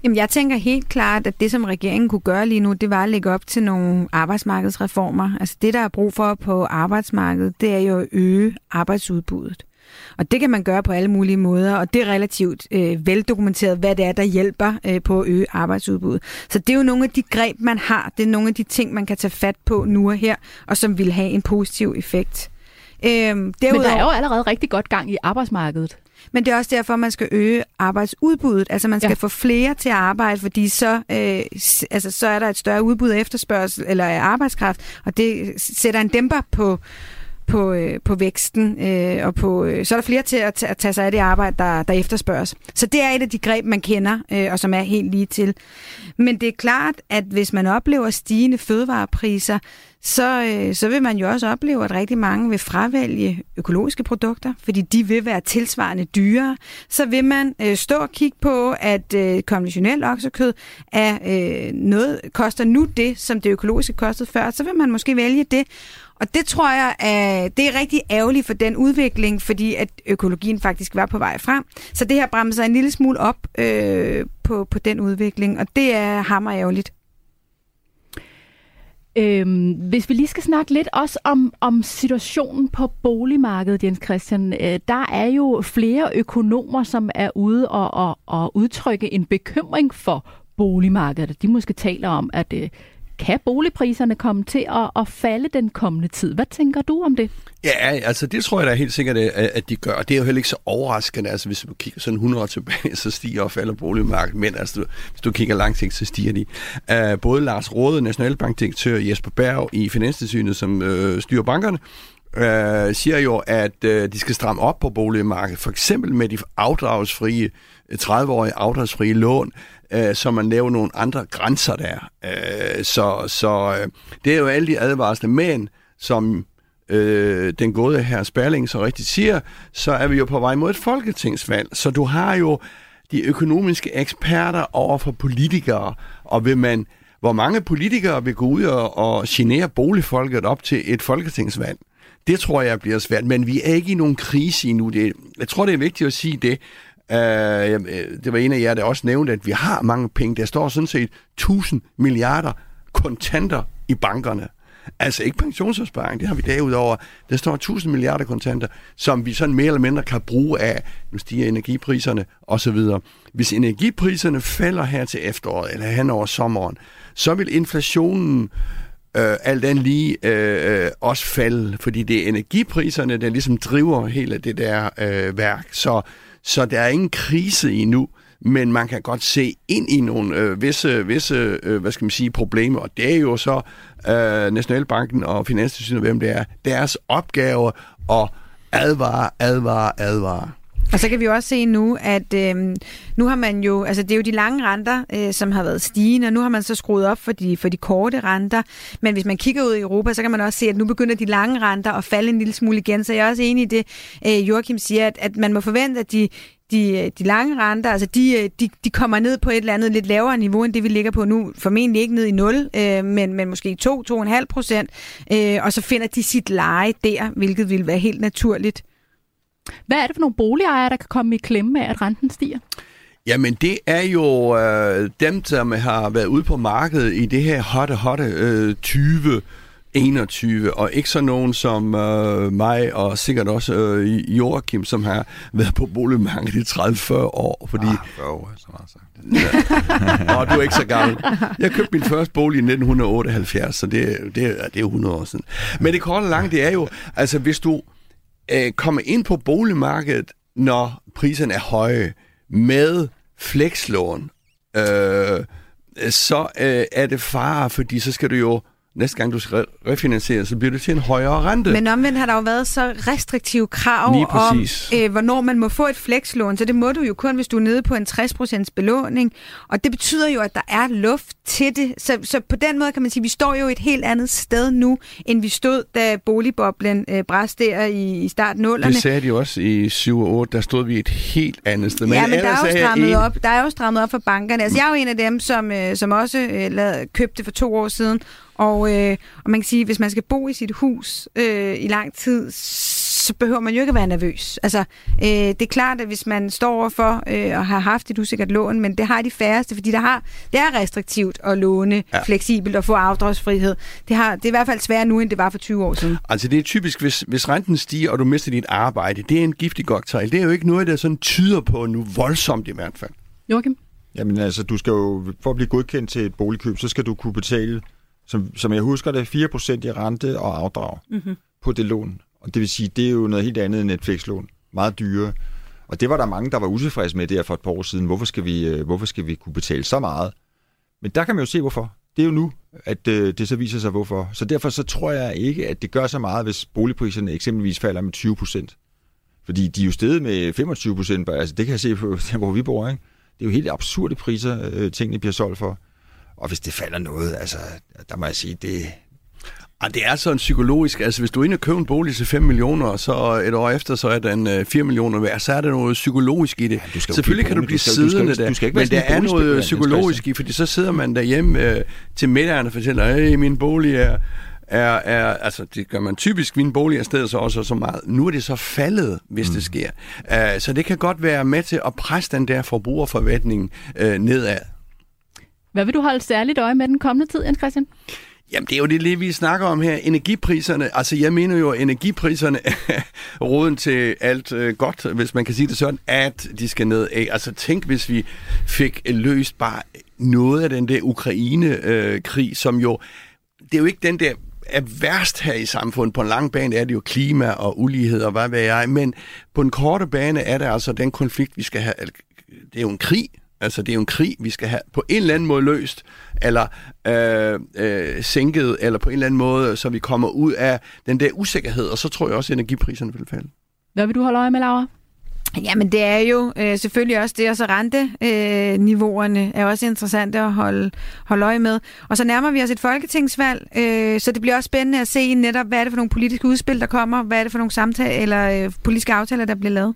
Speaker 4: Jamen, jeg tænker helt klart, at det, som regeringen kunne gøre lige nu, det var at lægge op til nogle arbejdsmarkedsreformer. Altså det, der er brug for på arbejdsmarkedet, det er jo at øge arbejdsudbuddet. Og det kan man gøre på alle mulige måder, og det er relativt øh, veldokumenteret, hvad det er, der hjælper øh, på at øge arbejdsudbuddet. Så det er jo nogle af de greb, man har. Det er nogle af de ting, man kan tage fat på nu og her, og som vil have en positiv effekt.
Speaker 1: Øhm, derudover... Men der er jo allerede rigtig godt gang i arbejdsmarkedet.
Speaker 4: Men det er også derfor, man skal øge arbejdsudbuddet. Altså man skal ja. få flere til at arbejde, fordi så, øh, altså, så er der et større udbud af efterspørgsel eller af arbejdskraft, og det sætter en dæmper på, på, øh, på væksten, øh, og på, øh, så er der flere til at, at tage sig af det arbejde, der, der efterspørges. Så det er et af de greb, man kender, øh, og som er helt lige til. Men det er klart, at hvis man oplever stigende fødevarepriser, så, øh, så vil man jo også opleve, at rigtig mange vil fravælge økologiske produkter, fordi de vil være tilsvarende dyrere. Så vil man øh, stå og kigge på, at øh, konventionel oksekød er øh, noget, koster nu det, som det økologiske kostede før. Så vil man måske vælge det. Og det tror jeg, at det er rigtig ærgerligt for den udvikling, fordi at økologien faktisk var på vej frem. Så det her bremser en lille smule op øh, på, på den udvikling, og det er hammer ærgerligt.
Speaker 1: Øhm, hvis vi lige skal snakke lidt også om, om situationen på boligmarkedet, Jens Christian, øh, der er jo flere økonomer, som er ude og, og, og udtrykke en bekymring for boligmarkedet. De måske taler om, at øh, kan boligpriserne komme til at, at falde den kommende tid? Hvad tænker du om det?
Speaker 2: Ja, altså det tror jeg da helt sikkert, at de gør. Det er jo heller ikke så overraskende. Altså hvis du kigger sådan 100 år tilbage, så stiger og falder boligmarkedet. Men altså, hvis du kigger langsigtet, så stiger de. Uh, både Lars Råde, Nationalbankdirektør, Jesper Berg i Finanstilsynet, som uh, styrer bankerne, uh, siger jo, at uh, de skal stramme op på boligmarkedet. For eksempel med de afdragsfrie 30-årige afdragsfrie lån, øh, så man laver nogle andre grænser der. Øh, så så øh, det er jo alle de advarsler, men som øh, den gode her Sperling så rigtigt siger, så er vi jo på vej mod et folketingsvalg. Så du har jo de økonomiske eksperter over for politikere, og vil man, hvor mange politikere vil gå ud og, og genere boligfolket op til et folketingsvalg? Det tror jeg bliver svært, men vi er ikke i nogen krise endnu. Det, jeg tror, det er vigtigt at sige det. Øh, øh, det var en af jer, der også nævnte, at vi har mange penge. Der står sådan set 1000 milliarder kontanter i bankerne. Altså ikke pensionsopsparing, det har vi derudover. Der står 1000 milliarder kontanter, som vi sådan mere eller mindre kan bruge af, nu stiger energipriserne osv. Hvis energipriserne falder her til efteråret, eller hen over sommeren, så vil inflationen øh, alt andet lige øh, øh, også falde, fordi det er energipriserne, der ligesom driver hele det der øh, værk. Så så der er ingen krise endnu, men man kan godt se ind i nogle øh, visse, visse øh, hvad skal man sige, problemer, og det er jo så øh, Nationalbanken og Finanstilsynet, hvem det er, deres opgave at advare, advare, advare.
Speaker 4: Og så kan vi jo også se nu, at øh, nu har man jo, altså det er jo de lange renter, øh, som har været stigende, og nu har man så skruet op for de, for de korte renter. Men hvis man kigger ud i Europa, så kan man også se, at nu begynder de lange renter at falde en lille smule igen. Så jeg er også enig i det, øh, Joachim siger, at, at man må forvente, at de, de, de lange renter, altså de, øh, de, de kommer ned på et eller andet lidt lavere niveau, end det vi ligger på nu. Formentlig ikke ned i 0, øh, men, men måske 2-2,5 procent. Øh, og så finder de sit leje der, hvilket vil være helt naturligt.
Speaker 1: Hvad er det for nogle boligejere, der kan komme i klemme af, at renten stiger?
Speaker 2: Jamen, det er jo øh, dem, som har været ude på markedet i det her hotte, hotte øh, 20 21, og ikke så nogen som øh, mig, og sikkert også øh, Joachim, som har været på boligmarkedet i 30-40 år. Fordi, ah,
Speaker 3: 40 år, så meget sagt.
Speaker 2: Ja. og du er ikke så gammel. Jeg købte min første bolig i 1978, så det, det, det er jo 100 år siden. Men det korte og lange, det er jo, altså hvis du øh, komme ind på boligmarkedet, når priserne er høje, med flekslån, øh, så øh, er det fare, fordi så skal du jo næste gang du skal refinansiere, så bliver det til en højere rente.
Speaker 4: Men omvendt har der jo været så restriktive krav om, øh, hvornår man må få et flekslån, så det må du jo kun, hvis du er nede på en 60% belåning, og det betyder jo, at der er luft til det. Så, så på den måde kan man sige, at vi står jo et helt andet sted nu, end vi stod, da boligboblen øh, bræst der i, i start nullerne.
Speaker 2: Det sagde de også i 7 og 8, der stod vi et helt andet sted.
Speaker 4: Men ja, men der er, jo strammet en... op, der er jo strammet op for bankerne. Altså, jeg er jo en af dem, som, øh, som også øh, lavede, købte for to år siden, og, øh, og man kan sige, hvis man skal bo i sit hus øh, i lang tid, så behøver man jo ikke at være nervøs. Altså, øh, det er klart, at hvis man står overfor øh, og har haft et usikkert lån, men det har de færreste, fordi der har, det er restriktivt at låne ja. fleksibelt og få afdragsfrihed. Det, har, det er i hvert fald sværere nu, end det var for 20 år siden.
Speaker 2: Altså, det er typisk, hvis, hvis renten stiger, og du mister dit arbejde, det er en giftig cocktail. Det er jo ikke noget, der sådan tyder på nu voldsomt i hvert fald.
Speaker 1: Joachim?
Speaker 3: Jamen altså, du skal jo, for at blive godkendt til et boligkøb, så skal du kunne betale som, som jeg husker det, 4% i rente og afdrag mm-hmm. på det lån. Og det vil sige, det er jo noget helt andet end et flekslån. Meget dyre. Og det var der mange, der var utilfredse med der for et par år siden. Hvorfor skal vi, øh, hvorfor skal vi kunne betale så meget? Men der kan man jo se, hvorfor. Det er jo nu, at øh, det så viser sig, hvorfor. Så derfor så tror jeg ikke, at det gør så meget, hvis boligpriserne eksempelvis falder med 20 procent. Fordi de er jo steget med 25 procent. Altså det kan jeg se på, hvor vi bor. Ikke? Det er jo helt absurde priser, øh, tingene bliver solgt for. Og hvis det falder noget, altså, der må jeg sige, det...
Speaker 2: Ah, det er sådan psykologisk. Altså, hvis du er inde og køber en bolig til 5 millioner, og så et år efter, så er den 4 millioner værd, så er der noget psykologisk i det. Ja, Selvfølgelig kan du blive du skal, siddende du skal, du skal ikke der, men der er noget psykologisk i, fordi så sidder man derhjemme øh, til middagen og fortæller, at min bolig er er, er, altså det gør man typisk, min bolig er stedet så også så meget. Nu er det så faldet, hvis mm. det sker. Uh, så det kan godt være med til at presse den der forbrugerforventning uh, nedad.
Speaker 1: Hvad vil du holde særligt øje med den kommende tid, Jens Christian?
Speaker 2: Jamen, det er jo det, lige, vi snakker om her. Energipriserne, altså jeg mener jo, at energipriserne er roden til alt øh, godt, hvis man kan sige det sådan, at de skal ned af. Altså tænk, hvis vi fik løst bare noget af den der Ukraine-krig, øh, som jo, det er jo ikke den der er værst her i samfundet. På en lang bane er det jo klima og ulighed og hvad ved jeg, men på en korte bane er det altså den konflikt, vi skal have. Det er jo en krig, Altså, det er jo en krig, vi skal have på en eller anden måde løst, eller øh, øh, sænket, eller på en eller anden måde, så vi kommer ud af den der usikkerhed, og så tror jeg også, at energipriserne vil falde.
Speaker 1: Hvad vil du holde øje med, Laura?
Speaker 4: Jamen det er jo øh, selvfølgelig også det, og så renteniveauerne øh, er også interessante at holde, holde øje med. Og så nærmer vi os et folketingsvalg, øh, så det bliver også spændende at se netop, hvad er det for nogle politiske udspil, der kommer, hvad er det for nogle samtaler eller øh, politiske aftaler, der bliver lavet.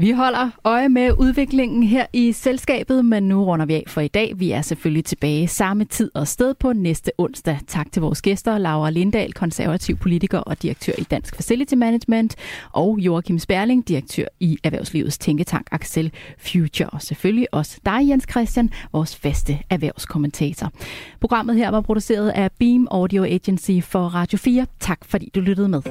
Speaker 1: Vi holder øje med udviklingen her i selskabet, men nu runder vi af for i dag. Vi er selvfølgelig tilbage samme tid og sted på næste onsdag. Tak til vores gæster, Laura Lindahl, konservativ politiker og direktør i Dansk Facility Management, og Joachim Sperling, direktør i Erhvervslivets Tænketank Axel Future, og selvfølgelig også dig, Jens Christian, vores faste erhvervskommentator. Programmet her var produceret af Beam Audio Agency for Radio 4. Tak fordi du lyttede med.